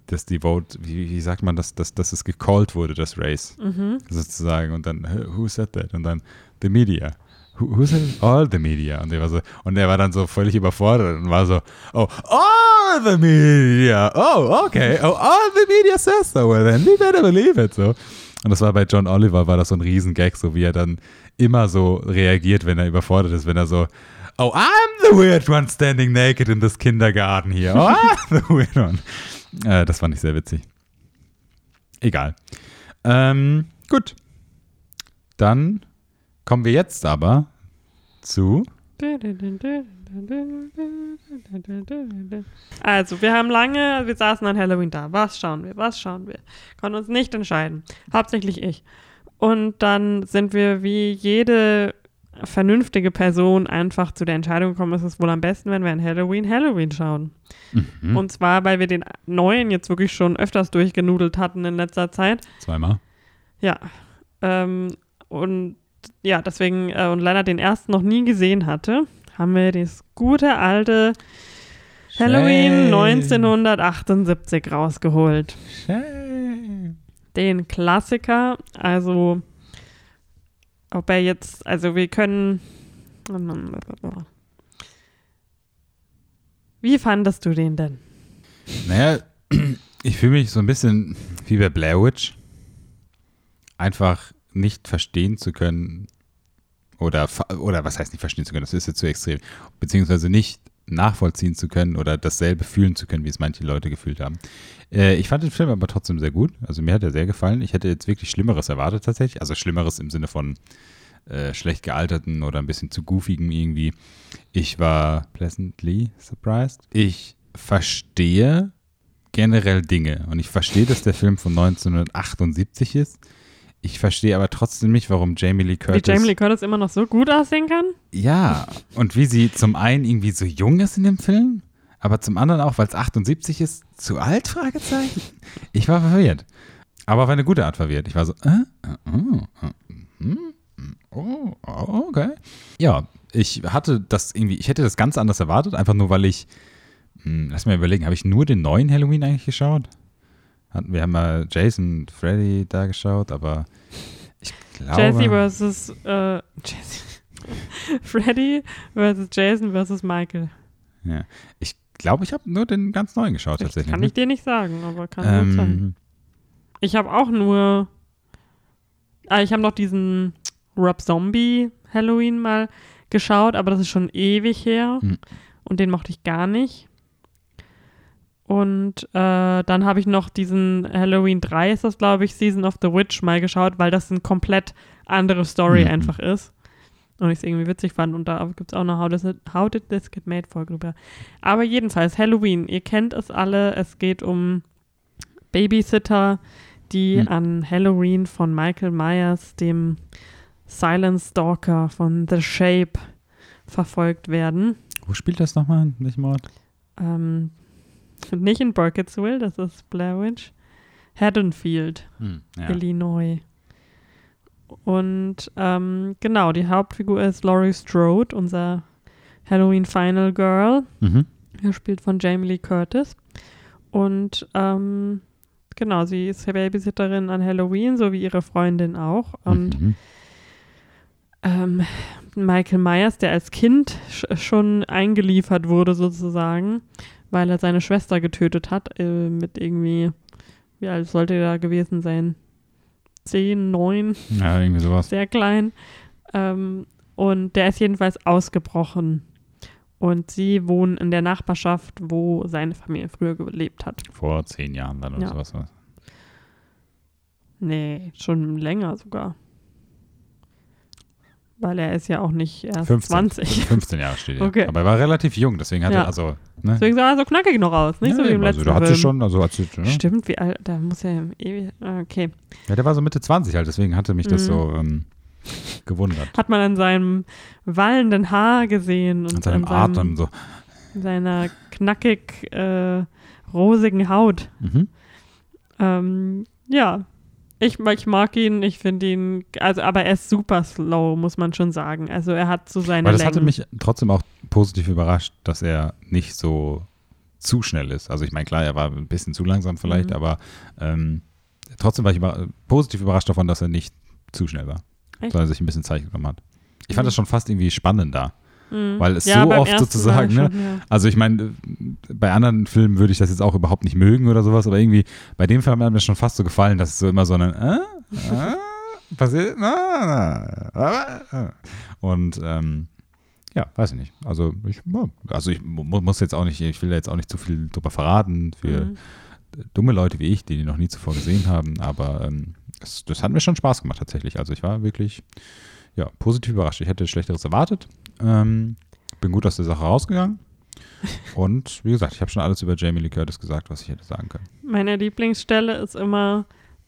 dass die Vote, wie, wie, sagt man, dass, dass, dass es gecallt wurde, das Race, mhm. sozusagen. Und dann, who said that? Und dann, the media. Who, said all the media? Und war so, und er war dann so völlig überfordert und war so, oh, all the media. Oh, okay. Oh, all the media says so. Well, then we better believe it. So. Und das war bei John Oliver, war das so ein Riesengag, so wie er dann immer so reagiert, wenn er überfordert ist, wenn er so, oh, I'm the weird one standing naked in this kindergarten here. Oh, I'm the weird one. Äh, das fand ich sehr witzig. Egal. Ähm, gut. Dann Kommen wir jetzt aber zu. Also, wir haben lange, wir saßen an Halloween da. Was schauen wir? Was schauen wir? Konnten uns nicht entscheiden. Hauptsächlich ich. Und dann sind wir wie jede vernünftige Person einfach zu der Entscheidung gekommen es ist wohl am besten, wenn wir an Halloween Halloween schauen. Mhm. Und zwar, weil wir den neuen jetzt wirklich schon öfters durchgenudelt hatten in letzter Zeit. Zweimal. Ja. Ähm, und ja, deswegen, äh, und leider den ersten noch nie gesehen hatte, haben wir das gute alte Halloween Shame. 1978 rausgeholt. Shame. Den Klassiker, also ob er jetzt, also wir können. Wie fandest du den denn? Naja, ich fühle mich so ein bisschen wie bei Blair Witch. Einfach nicht verstehen zu können oder, oder was heißt nicht verstehen zu können, das ist jetzt zu extrem, beziehungsweise nicht nachvollziehen zu können oder dasselbe fühlen zu können, wie es manche Leute gefühlt haben. Äh, ich fand den Film aber trotzdem sehr gut, also mir hat er sehr gefallen. Ich hätte jetzt wirklich Schlimmeres erwartet tatsächlich, also Schlimmeres im Sinne von äh, schlecht gealterten oder ein bisschen zu goofigen irgendwie. Ich war pleasantly surprised. Ich verstehe generell Dinge und ich verstehe, dass der Film von 1978 ist. Ich verstehe aber trotzdem nicht, warum Jamie Lee Wie Curtis. Jamie Lee Curtis immer noch so gut aussehen kann? Ja, und wie sie zum einen irgendwie so jung ist in dem Film, aber zum anderen auch, weil es 78 ist, zu alt? Fragezeichen. Ich war verwirrt. Aber auf eine gute Art verwirrt. Ich war so, äh, äh, oh, äh, hm, oh, oh, okay. Ja, ich hatte das irgendwie, ich hätte das ganz anders erwartet, einfach nur weil ich, hm, lass mal überlegen, habe ich nur den neuen Halloween eigentlich geschaut? Hatten, wir haben mal Jason, Freddy da geschaut, aber ich glaube. Jesse versus äh, Jesse. Freddy versus Jason versus Michael. Ja. Ich glaube, ich habe nur den ganz neuen geschaut Das tatsächlich. kann ne? ich dir nicht sagen, aber kann gut sein. ähm, Ich habe auch nur. Ah, ich habe noch diesen Rob Zombie Halloween mal geschaut, aber das ist schon ewig her. Hm. Und den mochte ich gar nicht. Und äh, dann habe ich noch diesen Halloween 3, ist das, glaube ich, Season of the Witch mal geschaut, weil das eine komplett andere Story Mhm. einfach ist. Und ich es irgendwie witzig fand. Und da gibt es auch eine How, it, How Did This Get Made Folge drüber. Aber jedenfalls, Halloween, ihr kennt es alle. Es geht um Babysitter, die Hm. an Halloween von Michael Myers, dem Silent Stalker von The Shape, verfolgt werden. wo spielt das nochmal? in welchem Ort? Ähm, nicht in Burkittsville, das ist Blair Witch. Haddonfield, Hm, ja. Illinois. Und ähm, genau, die Hauptfigur ist Laurie Strode, unser Halloween Final Girl. Mhm. gespielt von Jamie Lee Curtis. Und ähm, genau, sie ist Babysitterin an Halloween, so wie ihre Freundin auch. Und Mhm. ähm, Michael Myers, der als Kind sch schon eingeliefert wurde sozusagen, weil er seine Schwester getötet hat, äh, mit irgendwie, wie alt sollte er da gewesen sein? Zehn, neun, Ja, irgendwie sowas. sehr klein. Ähm, und der ist jedenfalls ausgebrochen. Und sie wohnen in der Nachbarschaft, wo seine Familie früher gelebt hat. Vor zehn Jahren dann oder Ja. sowas. Nee, schon länger sogar. Weil er ist ja auch nicht erst 15. 20. 15 Jahre steht ja. Okay. Aber er war relativ jung, deswegen hatte Ja. er, also, ne? Deswegen sah er so knackig noch aus, nicht so wie im also, letzten da hat sie Film. schon, also hat sie, ne? Stimmt, wie alt, da muss er ewig, okay. Ja, der war so Mitte 20 halt, deswegen hatte mich das Mhm. so ähm, gewundert. Hat man an seinem wallenden Haar gesehen und An seinem an seinem, Atem so. seiner knackig äh, rosigen Haut. Mhm. Ähm, ja, ich, ich mag ihn, ich finde ihn, also aber er ist super slow, muss man schon sagen. Also er hat so seine Aber das Längen. hatte mich trotzdem auch positiv überrascht, dass er nicht so zu schnell ist. Also ich meine, klar, er war ein bisschen zu langsam vielleicht, Mhm. aber ähm, trotzdem war ich über positiv überrascht davon, dass er nicht zu schnell war. Echt? Sondern sich ein bisschen Zeit genommen hat. Ich fand Mhm. das schon fast irgendwie spannender. Mhm. weil es Ja, so oft sozusagen, ne? schon, ja. Also ich meine, bei anderen Filmen würde ich das jetzt auch überhaupt nicht mögen oder sowas, aber irgendwie bei dem Film hat mir schon fast so gefallen, dass es so immer so ein äh, äh, passiert, na, na, und ähm, ja, weiß ich nicht. Also ich, also ich mu- muss jetzt auch nicht, ich will da jetzt auch nicht zu viel drüber verraten für Mhm. dumme Leute wie ich, die die noch nie zuvor gesehen haben, aber ähm, das, das hat mir schon Spaß gemacht tatsächlich. Also ich war wirklich ja, positiv überrascht. Ich hätte Schlechteres erwartet. Ähm, bin gut aus der Sache rausgegangen. Und wie gesagt, ich habe schon alles über Jamie Lee Curtis gesagt, was ich hätte sagen können. Meine Lieblingsstelle ist immer,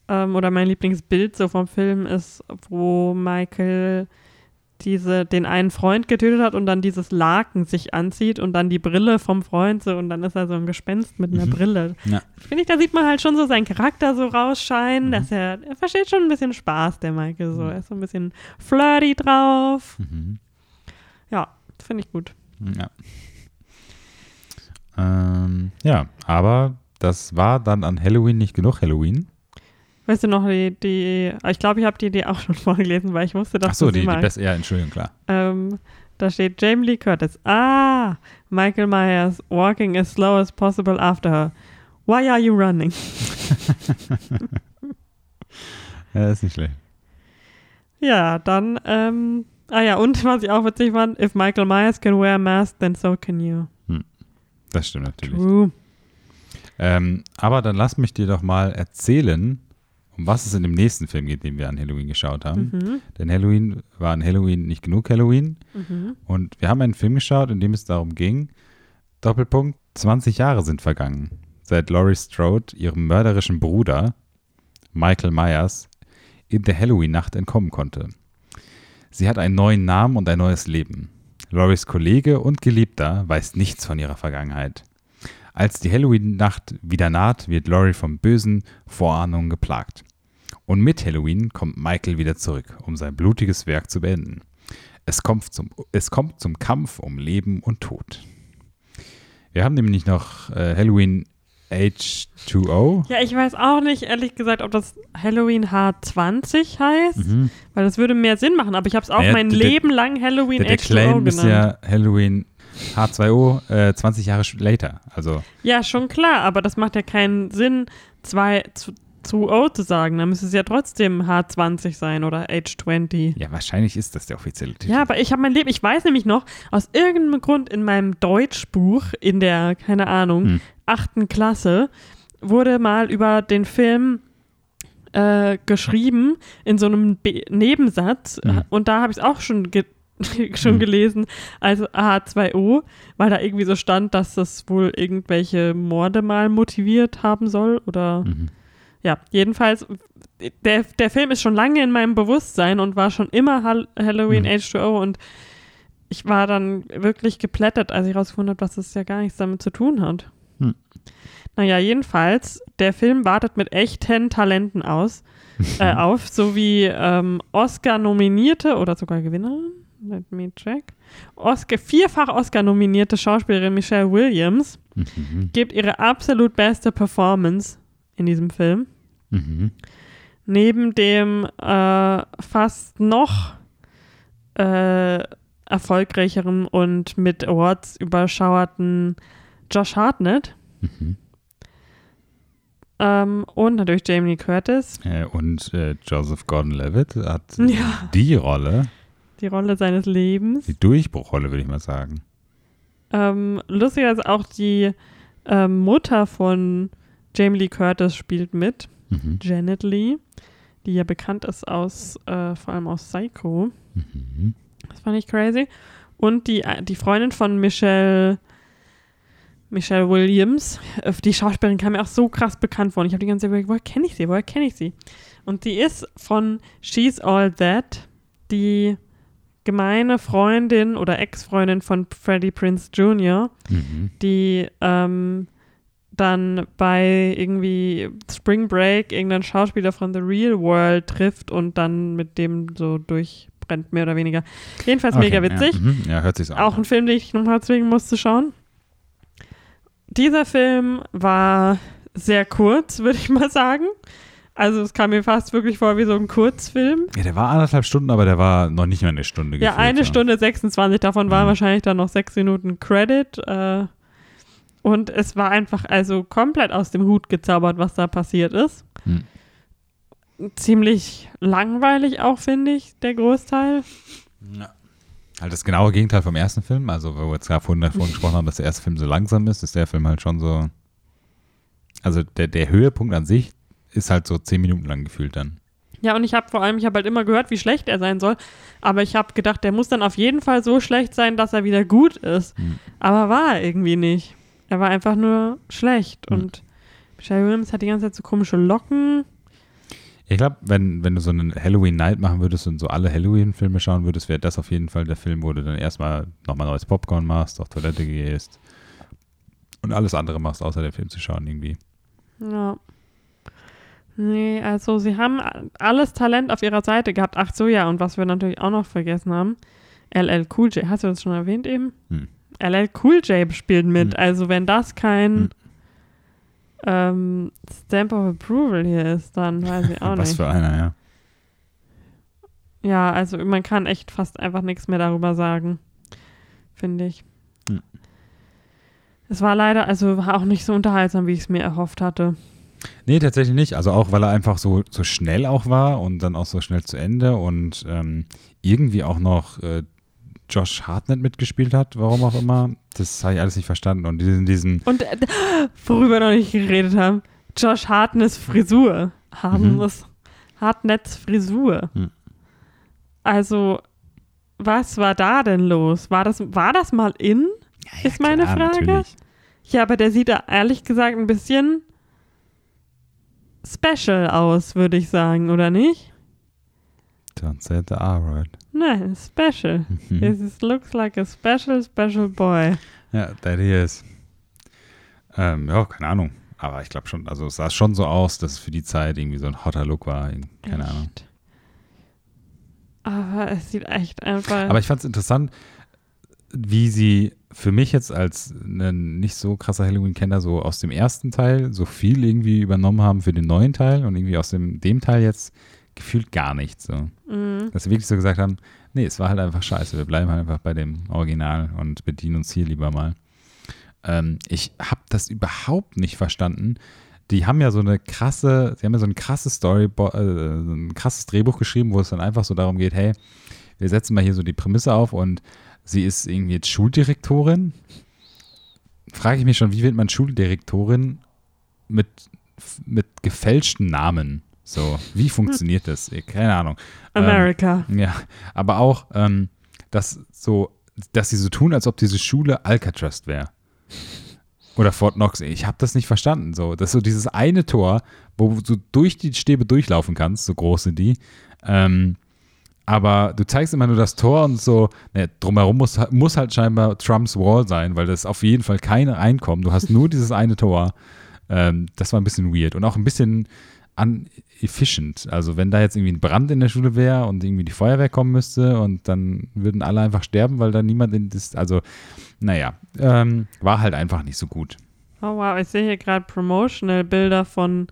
ähm, oder mein Lieblingsbild so vom Film ist, wo Michael diese, den einen Freund getötet hat und dann dieses Laken sich anzieht und dann die Brille vom Freund so und dann ist er so ein Gespenst mit einer Mhm. Brille. Ja. Finde ich, da sieht man halt schon so seinen Charakter so rausscheinen, Mhm. dass er, er versteht schon ein bisschen Spaß, der Michael so. Er ist so ein bisschen flirty drauf. Ja, finde ich gut. Ja. Ähm, ja, aber das war dann an Halloween nicht genug Halloween. Weißt du noch, die, die ich glaube, ich habe die Idee auch schon vorgelesen, weil ich wusste, dass Ach so, die, die beste, ja, Entschuldigung, klar. Ähm, da steht Jamie Lee Curtis. Ah, Michael Myers walking as slow as possible after her. Why are you running? Ja, ist nicht schlecht. Ja, dann, ähm, ah ja, und was ich auch witzig fand, if Michael Myers can wear a mask, then so can you. Das stimmt natürlich. True. Ähm, aber dann lass mich dir doch mal erzählen, um was es in dem nächsten Film geht, den wir an Halloween geschaut haben. Mhm. Denn Halloween war an Halloween nicht genug Halloween. Mhm. Und wir haben einen Film geschaut, in dem es darum ging, Doppelpunkt, 20 Jahre sind vergangen, seit Laurie Strode ihrem mörderischen Bruder, Michael Myers, in der Halloween-Nacht entkommen konnte. Sie hat einen neuen Namen und ein neues Leben. Loris Kollege und Geliebter weiß nichts von ihrer Vergangenheit. Als die Halloween-Nacht wieder naht, wird Laurie vom bösen Vorahnungen geplagt. Und mit Halloween kommt Michael wieder zurück, um sein blutiges Werk zu beenden. Es kommt zum, es kommt zum Kampf um Leben und Tod. Wir haben nämlich noch äh, Halloween H2O. Ja, ich weiß auch nicht, ehrlich gesagt, ob das Halloween H20 heißt, Mhm. weil das würde mehr Sinn machen, aber ich habe es auch Naja, mein der- Leben lang Halloween Der, der H2O Claim ist genannt. ja Halloween H2O äh, 20 Jahre later. Also Ja, schon klar, aber das macht ja keinen Sinn, zwei zu, zu O zu sagen. Dann müsste es ja trotzdem H20 sein oder H20. ja, wahrscheinlich ist das der offizielle Titel. Ja, aber ich habe mein Leben, ich weiß nämlich noch, aus irgendeinem Grund in meinem Deutschbuch in der, keine Ahnung, Hm. Achten Klasse wurde mal über den Film äh, geschrieben in so einem Be Nebensatz Mhm. und da habe ich es auch schon, ge schon Mhm. gelesen, also H2O, weil da irgendwie so stand, dass das wohl irgendwelche Morde mal motiviert haben soll oder Mhm. ja, jedenfalls, der, der Film ist schon lange in meinem Bewusstsein und war schon immer Hall Halloween Mhm. H2O und ich war dann wirklich geplättet, als ich rausgefunden habe, dass es ja gar nichts damit zu tun hat. Naja, jedenfalls, der Film wartet mit echten Talenten aus, äh, auf, sowie ähm, Oscar-nominierte oder sogar Gewinner. Let me check. Oscar, vierfach Oscar-nominierte Schauspielerin Michelle Williams Mhm. gibt ihre absolut beste Performance in diesem Film. Mhm. Neben dem äh, fast noch äh, erfolgreicheren und mit Awards überschauerten Josh Hartnett Mhm. ähm, und natürlich Jamie Lee Curtis. Äh, und äh, Joseph Gordon-Levitt hat Ja. die Rolle, Die Rolle seines Lebens. die Durchbruchrolle, würde ich mal sagen. Ähm, lustigerweise auch die ähm, Mutter von Jamie Lee Curtis spielt mit, Mhm. Janet Lee, die ja bekannt ist aus, äh, vor allem aus Psycho. Mhm. Das fand ich crazy. Und die, die Freundin von Michelle, Michelle Williams, äh, die Schauspielerin kam mir auch so krass bekannt vor. Und ich habe die ganze Zeit überlegt, woher kenne ich sie, woher kenne ich sie? Und die ist von She's All That, die gemeine Freundin oder Ex-Freundin von Freddie Prince Jr., Mhm. die ähm, dann bei irgendwie Spring Break irgendeinen Schauspieler von The Real World trifft und dann mit dem so durchbrennt, mehr oder weniger. Jedenfalls mega Okay, witzig. Ja, mhm. ja hört sich an. Auch ein Film, den ich nochmal zwingen musste schauen. Dieser Film war sehr kurz, würde ich mal sagen. Also es kam mir fast wirklich vor wie so ein Kurzfilm. Ja, der war anderthalb Stunden, aber der war noch nicht mal eine Stunde Ja, gefühlt, eine Stunde 26, davon waren Mhm. wahrscheinlich dann noch sechs Minuten Credit. Äh, und es war einfach also komplett aus dem Hut gezaubert, was da passiert ist. Hm. Ziemlich langweilig auch, finde ich, der Großteil. Halt das genaue Gegenteil vom ersten Film. Also, wo wir jetzt gerade vorhin davon gesprochen haben, dass der erste Film so langsam ist, ist der Film halt schon so. Also, der, der Höhepunkt an sich ist halt so zehn Minuten lang gefühlt dann. Ja, und ich habe vor allem, ich habe halt immer gehört, wie schlecht er sein soll. Aber ich habe gedacht, der muss dann auf jeden Fall so schlecht sein, dass er wieder gut ist. Hm. Aber war er irgendwie nicht. Er war einfach nur schlecht. Hm. Und Michelle Williams hat die ganze Zeit so komische Locken. Ich glaube, wenn, wenn du so einen Halloween Night machen würdest und so alle Halloween-Filme schauen würdest, wäre das auf jeden Fall der Film, wo du dann erstmal nochmal neues Popcorn machst, auf Toilette gehst und alles andere machst, außer den Film zu schauen irgendwie. Ja. Nee, also sie haben alles Talent auf ihrer Seite gehabt. Ach so, ja, und was wir natürlich auch noch vergessen haben, LL Cool J, hast du das schon erwähnt eben? Hm. LL Cool J spielt mit. Hm. Also wenn das kein Hm. Ähm, Stamp of Approval hier ist, dann weiß ich auch Was nicht. für einer, ja. Ja, also man kann echt fast einfach nichts mehr darüber sagen, finde ich. Hm. Es war leider, also war auch nicht so unterhaltsam, wie ich es mir erhofft hatte. Nee, tatsächlich nicht. Also auch, weil er einfach so, so schnell auch war und dann auch so schnell zu Ende und ähm, irgendwie auch noch äh, Josh Hartnett mitgespielt hat, warum auch immer. Das habe ich alles nicht verstanden. Und diesen, diesen Und äh, worüber wir noch nicht geredet haben, Josh Hartness Frisur. Hartness, Hartnetts Frisur. Hm. Also, was war da denn los? War das, war das mal in? ist meine klar, Frage. natürlich. Ja, aber der sieht da ehrlich gesagt ein bisschen special aus, würde ich sagen, oder nicht? Don't say the R-word. Nein, special. Mhm. This looks like a special, special boy. Ja, that he is. Ähm, ja, keine Ahnung. Aber ich glaube schon, also es sah schon so aus, dass es für die Zeit irgendwie so ein hotter Look war. Keine Ahnung. Echt. Aber es sieht echt einfach. Aber ich fand es interessant, wie sie für mich jetzt als ein nicht so krasser Halloween-Kenner so aus dem ersten Teil so viel irgendwie übernommen haben für den neuen Teil und irgendwie aus dem, dem Teil jetzt gefühlt gar nichts. So. Mhm. Dass sie wirklich so gesagt haben, nee, es war halt einfach scheiße, wir bleiben halt einfach bei dem Original und bedienen uns hier lieber mal. Ähm, ich habe das überhaupt nicht verstanden. Die haben ja so eine krasse, sie haben ja so ein krasses Story, äh, ein krasses Drehbuch geschrieben, wo es dann einfach so darum geht, hey, wir setzen mal hier so die Prämisse auf und sie ist irgendwie jetzt Schuldirektorin. Frage ich mich schon, wie wird man Schuldirektorin mit, mit gefälschten Namen? So, wie funktioniert das? Keine Ahnung. Ähm, America. ja, aber auch, ähm, dass so, dass sie so tun, als ob diese Schule Alcatraz wäre. Oder Fort Knox. Ich habe das nicht verstanden. So, das ist so dieses eine Tor, wo du durch die Stäbe durchlaufen kannst, so groß sind die. Ähm, aber du zeigst immer nur das Tor und so, ne, drumherum muss, muss halt scheinbar Trumps Wall sein, weil das auf jeden Fall keine reinkommen. Du hast nur dieses eine Tor. Ähm, das war ein bisschen weird und auch ein bisschen unefficient. Also wenn da jetzt irgendwie ein Brand in der Schule wäre und irgendwie die Feuerwehr kommen müsste und dann würden alle einfach sterben, weil da niemand in das, also naja, ähm, war halt einfach nicht so gut. Oh wow, ich sehe hier gerade Promotional-Bilder von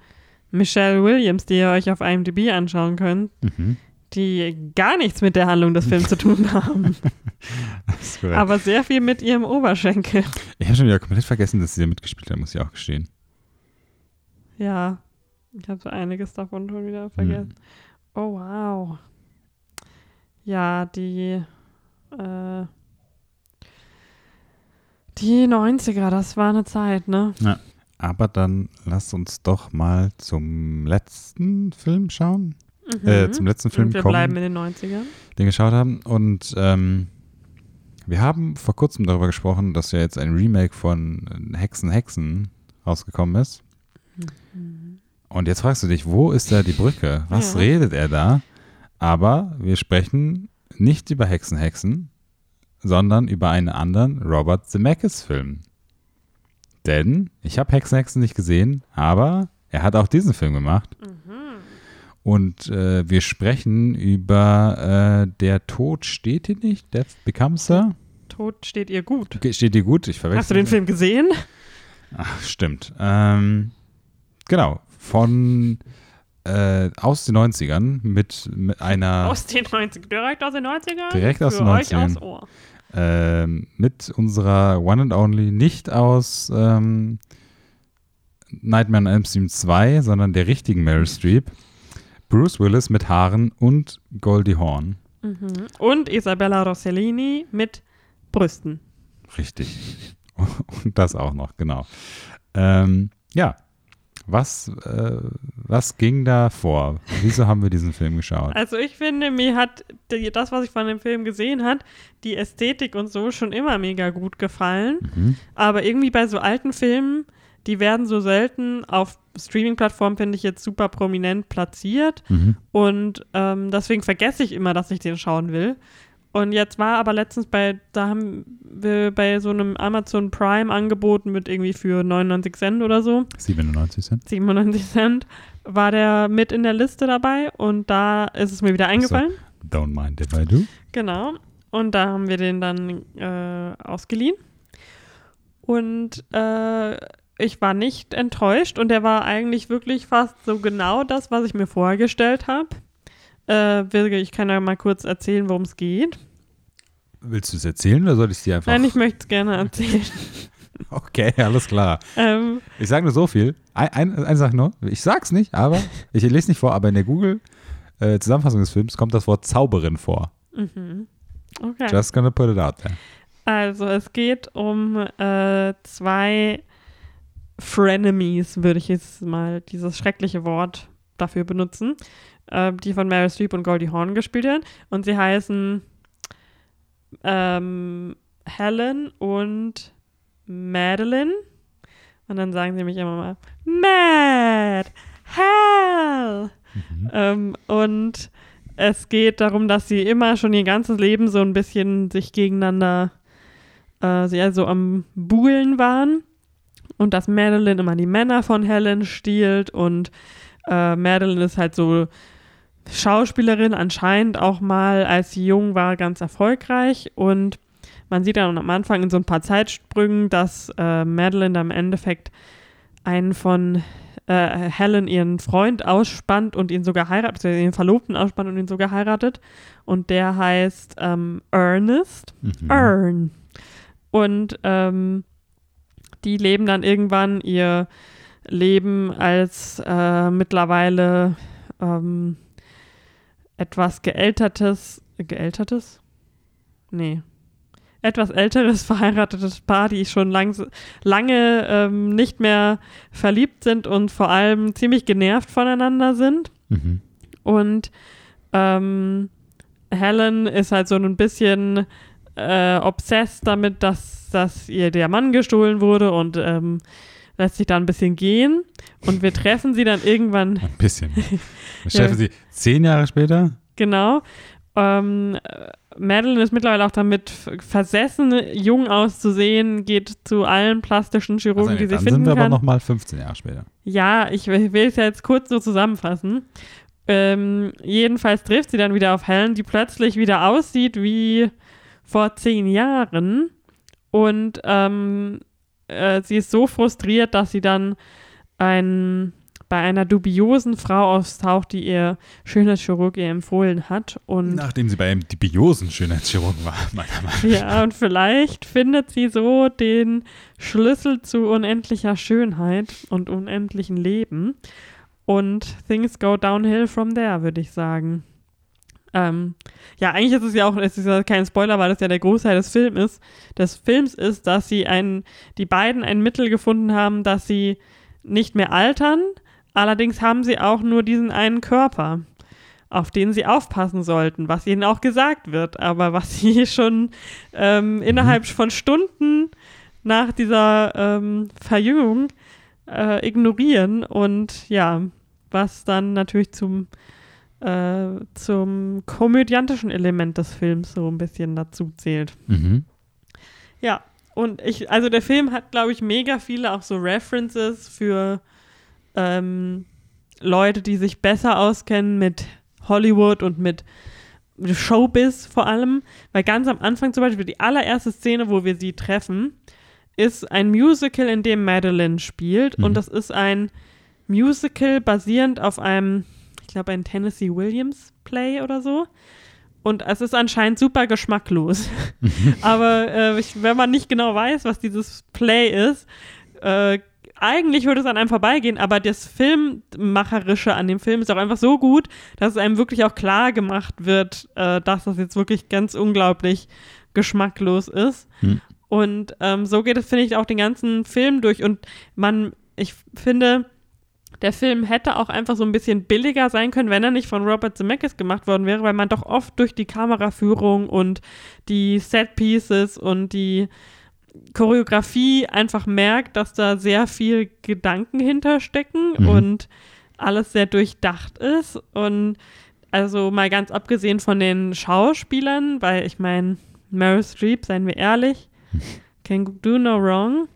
Michelle Williams, die ihr euch auf IMDb anschauen könnt, Mhm. die gar nichts mit der Handlung des Films zu tun haben, aber sehr viel mit ihrem Oberschenkel. ich habe schon wieder komplett vergessen, dass sie da mitgespielt hat, muss ich auch gestehen. Ja, ich habe so einiges davon schon wieder vergessen. Oh wow. Ja, die äh, die 90er, das war eine Zeit, ne? Aber dann lass uns doch mal zum letzten Film schauen, Mhm. äh, zum letzten Film Und wir kommen, bleiben in den 90ern. den wir geschaut haben. Und ähm, wir haben vor kurzem darüber gesprochen, dass ja jetzt ein Remake von Hexen, Hexen rausgekommen ist. Und jetzt fragst du dich, wo ist da die Brücke? Was Ja. redet er da? Aber wir sprechen nicht über Hexen, Hexen, sondern über einen anderen Robert Zemeckis-Film. Denn ich habe Hexen, Hexen nicht gesehen, aber er hat auch diesen Film gemacht. Und äh, wir sprechen über äh, Der Tod steht dir nicht, Death Becomes Her. Tod steht ihr gut. Steht dir gut? Ich verwechsel. Hast du den Film gesehen? Ach, stimmt. Ähm, genau. Von äh, aus den 90ern mit, mit einer Aus den 90ern. Direkt aus den 90ern? Direkt aus Für den euch 90ern. aufs Ohr. ähm, mit unserer One and Only nicht aus ähm, Nightmare on Elm Street 2, sondern der richtigen Meryl Streep. Bruce Willis mit Haaren und Goldie Hawn. Mhm. Und Isabella Rossellini mit Brüsten. Richtig. Und das auch noch, genau. Ähm, ja. Was, äh, was ging da vor? Wieso haben wir diesen Film geschaut? Also ich finde, mir hat die, das, was ich von dem Film gesehen hat, die Ästhetik und so schon immer mega gut gefallen. Mhm. Aber irgendwie bei so alten Filmen, die werden so selten auf Streaming-Plattformen, finde ich, jetzt super prominent platziert. Mhm. Und ähm, deswegen vergesse ich immer, dass ich den schauen will. Und jetzt war aber letztens bei, da haben wir bei so einem Amazon Prime angeboten mit irgendwie für 99 Cent oder so, 97 Cent. 97 Cent, war der mit in der Liste dabei und da ist es mir wieder eingefallen. Don't mind if I do. Genau. Und da haben wir den dann äh, ausgeliehen. Und äh, ich war nicht enttäuscht und der war eigentlich wirklich fast so genau das, was ich mir vorgestellt habe. Äh, Wilge, ich kann ja mal kurz erzählen, worum es geht. Willst du es erzählen oder soll ich es dir einfach? Nein, ich möchte es gerne erzählen. Okay, alles klar. ähm, Ich sage nur so viel. Ein, ein, eine Sache nur. Ich sag's nicht, aber ich lese nicht vor, aber in der Google-Zusammenfassung des Films kommt das Wort Zauberin vor. mhm. Okay. Just gonna put it out there. Also es geht um äh, zwei Frenemies, würde ich jetzt mal dieses schreckliche Wort dafür benutzen, äh, die von Meryl Streep und Goldie Hawn gespielt werden. Und sie heißen ähm, Helen und Madeline. Und dann sagen sie nämlich immer mal Mad, Hell. Mhm. Ähm, und es geht darum, dass sie immer schon ihr ganzes Leben so ein bisschen sich gegeneinander äh, sie also am Buhlen waren. Und dass Madeline immer die Männer von Helen stiehlt und äh, Madeline ist halt so Schauspielerin, anscheinend auch mal, als sie jung war, ganz erfolgreich. Und man sieht dann am Anfang in so ein paar Zeitsprüngen, dass äh, Madeline dann im Endeffekt einen von äh, Helen ihren Freund ausspannt und ihn sogar heiratet, also ihren Verlobten ausspannt und ihn sogar heiratet. Und der heißt ähm, Ernest. Mhm. Ern. Und ähm, die leben dann irgendwann ihr Leben als äh, mittlerweile ähm, etwas geältertes, geältertes? Nee. Etwas älteres verheiratetes Paar, die schon lang, lange ähm, nicht mehr verliebt sind und vor allem ziemlich genervt voneinander sind. Mhm. Und ähm, Helen ist halt so ein bisschen äh, obsessed damit, dass, dass ihr der Mann gestohlen wurde und ähm, lässt sich da ein bisschen gehen. Und wir treffen sie dann irgendwann, Ein bisschen. Ich treffe sie zehn Jahre später. genau. Ähm, äh, Madeline ist mittlerweile auch damit versessen, jung auszusehen, geht zu allen plastischen Chirurgen, Also, die sie dann finden sind wir aber kann. nochmal 15 Jahre später. Ja, ich will will es ja jetzt kurz so zusammenfassen. Ähm, jedenfalls trifft sie dann wieder auf Helen, die plötzlich wieder aussieht wie vor zehn Jahren. Und ähm, äh, sie ist so frustriert, dass sie dann ein, bei einer dubiosen Frau auftaucht, die ihr Schönheitschirurg ihr empfohlen hat. Und Nachdem sie bei einem dubiosen Schönheitschirurgen war, meiner Meinung nach. ja, und vielleicht findet sie so den Schlüssel zu unendlicher Schönheit und unendlichen Leben. Und things go downhill from there, würde ich sagen. Ähm, ja, eigentlich ist es ja auch, es ist ja kein Spoiler, weil das ja der Großteil des Films ist, des Films ist, dass sie ein, die beiden ein Mittel gefunden haben, dass sie nicht mehr altern. Allerdings haben sie auch nur diesen einen Körper, auf den sie aufpassen sollten, was ihnen auch gesagt wird, aber was sie schon ähm, innerhalb von Stunden nach dieser ähm, Verjüngung äh, ignorieren. Und ja, was dann natürlich zum, äh, zum komödiantischen Element des Films so ein bisschen dazu zählt. Mhm. Ja, und ich, also der Film hat, glaube ich, mega viele auch so References für ähm, Leute, die sich besser auskennen mit Hollywood und mit Showbiz vor allem, weil ganz am Anfang zum Beispiel die allererste Szene, wo wir sie treffen, ist ein Musical, in dem Madeline spielt Mhm. und das ist ein Musical basierend auf einem, ich glaube, ein Tennessee Williams Play oder so. Und es ist anscheinend super geschmacklos. Aber äh, ich, wenn man nicht genau weiß, was dieses Play ist, äh, eigentlich würde es an einem vorbeigehen, aber das Filmmacherische an dem Film ist auch einfach so gut, dass es einem wirklich auch klar gemacht wird, äh, dass das jetzt wirklich ganz unglaublich geschmacklos ist. Hm. Und ähm, so geht es, finde ich, auch den ganzen Film durch. Und man, ich finde, der Film hätte auch einfach so ein bisschen billiger sein können, wenn er nicht von Robert Zemeckis gemacht worden wäre, weil man doch oft durch die Kameraführung und die Set Pieces und die Choreografie einfach merkt, dass da sehr viel Gedanken hinterstecken Mhm. und alles sehr durchdacht ist. Und also mal ganz abgesehen von den Schauspielern, weil ich meine, Meryl Streep, seien wir ehrlich, can do no wrong.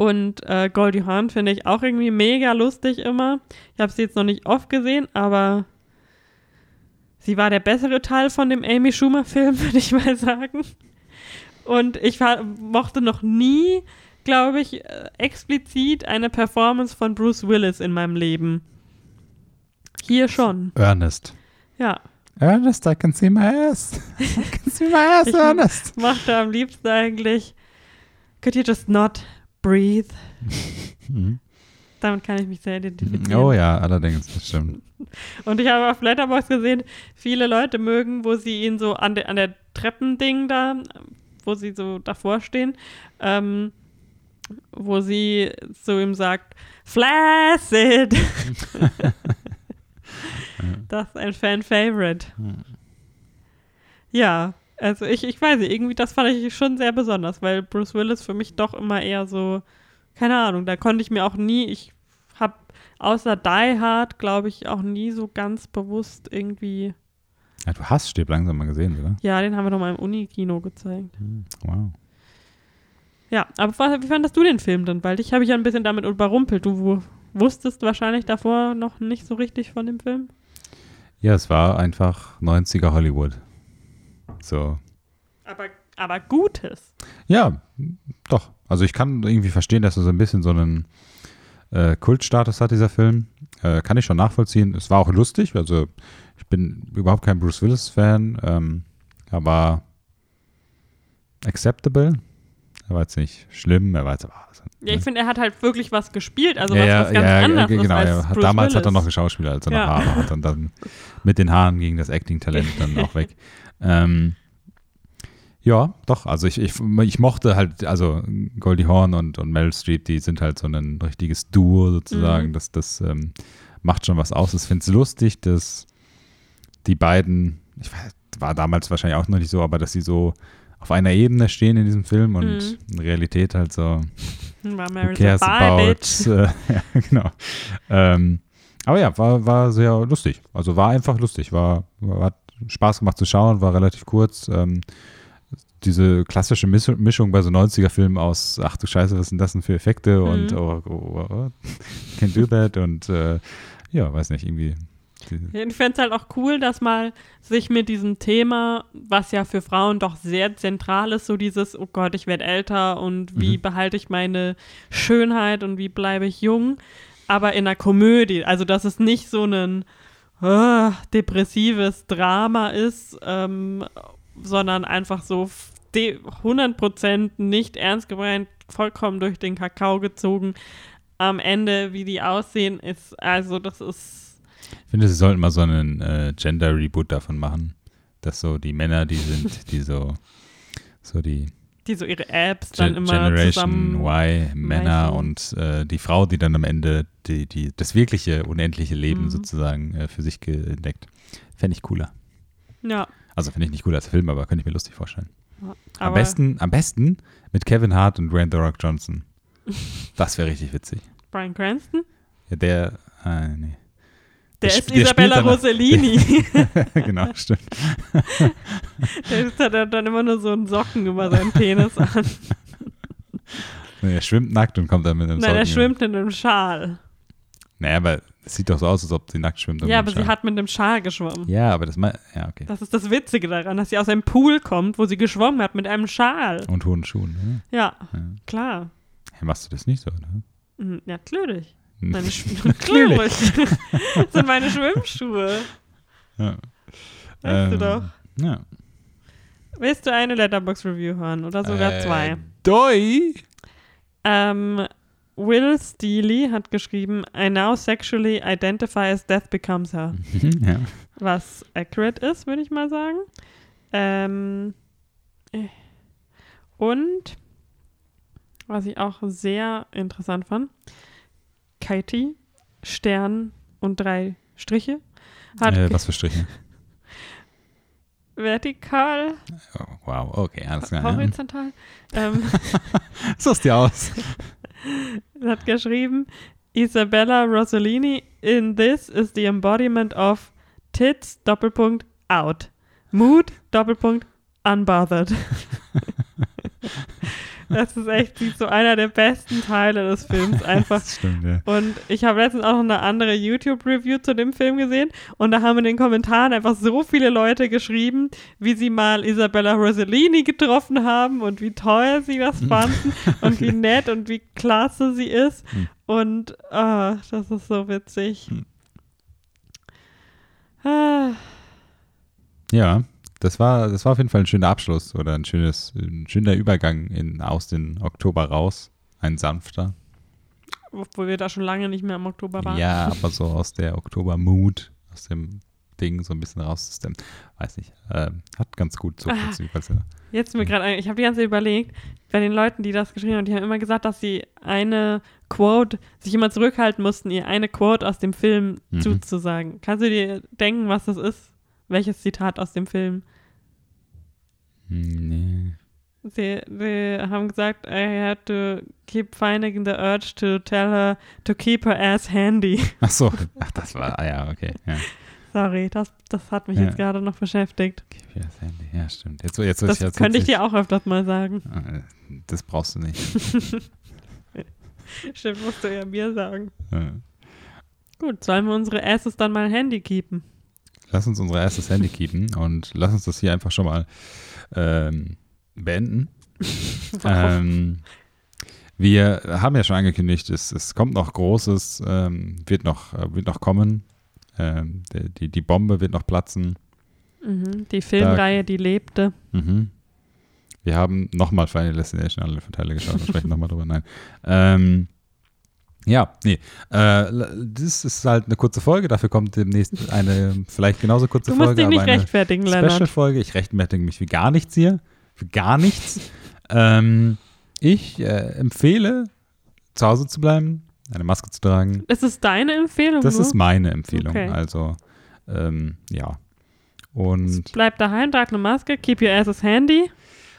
Und äh, Goldie Hawn finde ich auch irgendwie mega lustig immer. Ich habe sie jetzt noch nicht oft gesehen, aber sie war der bessere Teil von dem Amy Schumer-Film, würde ich mal sagen. Und ich mochte noch nie, glaube ich, äh, explizit eine Performance von Bruce Willis in meinem Leben. Hier schon, Ernest. ja. Ernest, I can see my ass. I can see my ass, Ich- Ernest. Mochte am liebsten eigentlich, could you just not breathe? Mhm. Damit kann ich mich sehr identifizieren. Oh ja, allerdings, das stimmt. Und ich habe auf Letterboxd gesehen, viele Leute mögen, wo sie ihn so an, der an der Treppending da, wo sie so davor stehen, ähm, wo sie zu ihm sagt, Flaccid. das ist ein Fan-Favorite. Ja, also ich, ich weiß nicht, irgendwie das fand ich schon sehr besonders, weil Bruce Willis für mich doch immer eher so, keine Ahnung, da konnte ich mir auch nie, ich habe außer Die Hard, glaube ich, auch nie so ganz bewusst irgendwie, Ja, du hast Stirb langsam mal gesehen, oder? ja, den haben wir doch mal im Unikino gezeigt. Hm, Wow. Ja, aber was, wie fandest du den Film denn? Weil dich habe ich ja ein bisschen damit überrumpelt. Du wu- wusstest wahrscheinlich davor noch nicht so richtig von dem Film. Ja, es war einfach 90er Hollywood. So. Aber, aber Gutes. Ja, doch. Also ich kann irgendwie verstehen, dass er so ein bisschen so einen äh, Kultstatus hat, dieser Film. Äh, kann ich schon nachvollziehen. Es war auch lustig. Also ich bin überhaupt kein Bruce Willis-Fan. Ähm, er war acceptable. Er war jetzt nicht schlimm. Er war jetzt aber... Ja, ich finde, er hat halt wirklich was gespielt, also ja, was, ja, was ganz ja, anderes genau. als hat, damals hat er Willis. noch geschauspielert, als er noch Haare hat. Und dann mit den Haaren ging das Acting-Talent dann auch weg. Ähm, ja, doch. Also ich, ich, ich mochte halt, also Goldie Hawn und, und Meryl Streep, die sind halt so ein richtiges Duo sozusagen. Mhm. Das, das ähm, macht schon was aus. Ich finde es lustig, dass die beiden, ich weiß, war damals wahrscheinlich auch noch nicht so, aber dass sie so auf einer Ebene stehen in diesem Film und Mhm. in Realität halt so War Who cares about, äh, ja, genau. Ähm, aber ja, war, war sehr lustig. Also war einfach lustig. War, war, hat Spaß gemacht zu schauen, war relativ kurz. Ähm, diese klassische Misch Mischung bei so 90er-Filmen aus, ach du Scheiße, was sind das denn für Effekte und Mhm. oh, oh, oh, can't do that und äh, ja, weiß nicht, irgendwie. Ich fände es halt auch cool, dass mal sich mit diesem Thema, was ja für Frauen doch sehr zentral ist, so dieses, oh Gott, ich werde älter und wie Mhm. behalte ich meine Schönheit und wie bleibe ich jung, aber in einer Komödie. Also, dass es nicht so ein ah, depressives Drama ist, ähm, sondern einfach so f- de- 100% nicht ernst gemeint, vollkommen durch den Kakao gezogen. Am Ende, wie die aussehen, ist, also das ist Ich finde, sie sollten mal so einen äh, Gender-Reboot davon machen. Dass so die Männer, die sind, die so, so die die so ihre Apps dann Gen immer Generation zusammen. Y, Männer und äh, die Frau, die dann am Ende die, die, das wirkliche, unendliche Leben Mhm. sozusagen äh, für sich entdeckt. Fände ich cooler. Ja, Also finde ich nicht cooler als Film, aber könnte ich mir lustig vorstellen. aber Am besten, am besten mit Kevin Hart und Dwayne The Rock Johnson. Das wäre richtig witzig. Brian Cranston, Ja, der, äh, nee. Der, Der ist Isabella Rossellini. genau, stimmt. der hat dann immer nur so einen Socken über seinen Penis an. Nee, er schwimmt nackt und kommt dann mit einem Nein, er Socken- schwimmt in einem Schal. Naja, aber es sieht doch so aus, als ob sie nackt schwimmt. Ja, aber sie hat mit einem Schal geschwommen. Ja, aber das mal, ja, okay. Das ist das Witzige daran, dass sie aus einem Pool kommt, wo sie geschwommen hat mit einem Schal. Und hohen Schuhen. Ne? Ja, Ja. klar. Hey, machst du das nicht so, ne? Ja, natürlich. Meine Sch- Natürlich. das sind meine Schwimmschuhe. Ja. Weißt du Ähm, doch. Ja. Willst du eine Letterbox-Review hören oder sogar Äh, zwei? Doi. Ähm, Will Steely hat geschrieben, I now sexually identify as death becomes her. ja. Was accurate ist, würde ich mal sagen. Ähm, äh. und was ich auch sehr interessant fand, Katie, Stern und drei Striche hat Äh, was für Striche? vertikal, Oh, wow, okay, alles klar. Horizontal. Ähm, Such's dir aus. hat geschrieben, Isabella Rossellini in this is the embodiment of tits, Doppelpunkt, out. Mood, Doppelpunkt, unbothered. das ist echt so einer der besten Teile des Films. Einfach Das stimmt, ja. Und ich habe letztens auch noch eine andere YouTube-Review zu dem Film gesehen und da haben in den Kommentaren einfach so viele Leute geschrieben, wie sie mal Isabella Rossellini getroffen haben und wie toll sie das fanden und wie nett und wie klasse sie ist. Hm. Und ah, das ist so witzig. Hm. Ah, Ja, das war, das war auf jeden Fall ein schöner Abschluss oder ein, schönes, ein schöner Übergang in, aus dem Oktober raus. Ein sanfter. obwohl wir da schon lange nicht mehr im Oktober waren. Ja, aber so aus der Oktober-Mood, aus dem Ding so ein bisschen raus aus dem, weiß nicht, ähm, hat ganz gut so Ah. Jetzt mir gerade, ich habe die ganze Zeit überlegt, bei den Leuten, die das geschrieben haben, die haben immer gesagt, dass sie eine Quote, sich immer zurückhalten mussten, ihr eine Quote aus dem Film Mhm. zuzusagen. Kannst du dir denken, was das ist? Welches Zitat aus dem Film? Hm, Nee. Sie, sie haben gesagt, I had to keep finding the urge to tell her to keep her ass handy. Ach so, ach, das war, ah ja, okay. Ja. Sorry, das, das hat mich Ja. jetzt gerade noch beschäftigt. Okay, ja, das Handy. ja, stimmt. Jetzt, jetzt, Das jetzt, könnte ich dir auch öfters mal sagen. Äh, Das brauchst du nicht. Stimmt, musst du ja mir sagen. Äh, Gut, sollen wir unsere Asses dann mal Handy keepen? Lass uns unser erstes Handy keepen und lass uns das hier einfach schon mal ähm, beenden. Ähm, wir haben ja schon angekündigt, es, es kommt noch Großes, ähm, wird, noch, äh, wird noch kommen. Ähm, die, die, Bombe wird noch platzen. Mhm, die Filmreihe, die lebte. Mhm. Wir haben nochmal Final Destination alle Teile geschaut, da sprechen nochmal drüber. Nein. Ähm, ja, nee. Äh, das ist halt eine kurze Folge, dafür kommt demnächst eine vielleicht genauso kurze Du musst Folge, dich nicht rechtfertigen, Lennart. Special-Folge. Ich rechtfertige mich für gar nichts hier. Für gar nichts. ähm, ich äh, empfehle, zu Hause zu bleiben, eine Maske zu tragen. Ist es deine Empfehlung? Das nur? ist meine Empfehlung. Okay. Also, ähm, ja. Und Bleib daheim, trag eine Maske, keep your asses handy.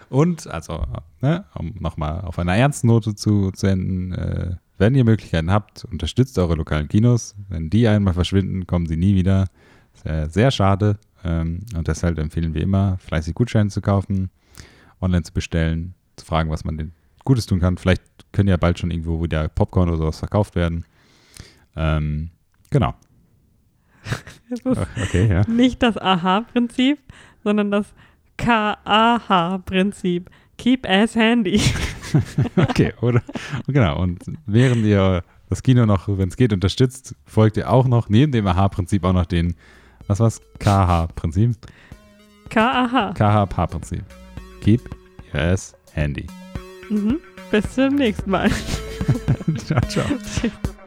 Und, also, ne, um nochmal auf einer ernsten Note zu, zu enden, äh, wenn ihr Möglichkeiten habt, unterstützt eure lokalen Kinos. Wenn die einmal verschwinden, kommen sie nie wieder. Sehr, sehr schade. Ähm, und deshalb empfehlen wir immer, fleißig Gutscheine zu kaufen, online zu bestellen, zu fragen, was man denn Gutes tun kann. Vielleicht können ja bald schon irgendwo wieder Popcorn oder sowas verkauft werden. Ähm, genau. Das ist Okay, ja. nicht das Aha-Prinzip, sondern das K-A-H-Prinzip. Keep ass handy. Okay, oder? Genau. Und während ihr das Kino noch, wenn es geht, unterstützt, folgt ihr auch noch neben dem AH-Prinzip auch noch den, was war's? KH-Prinzip? K-A-H. KH-Prinzip. Keep your ass handy. Mhm. Bis zum nächsten Mal. ciao, ciao.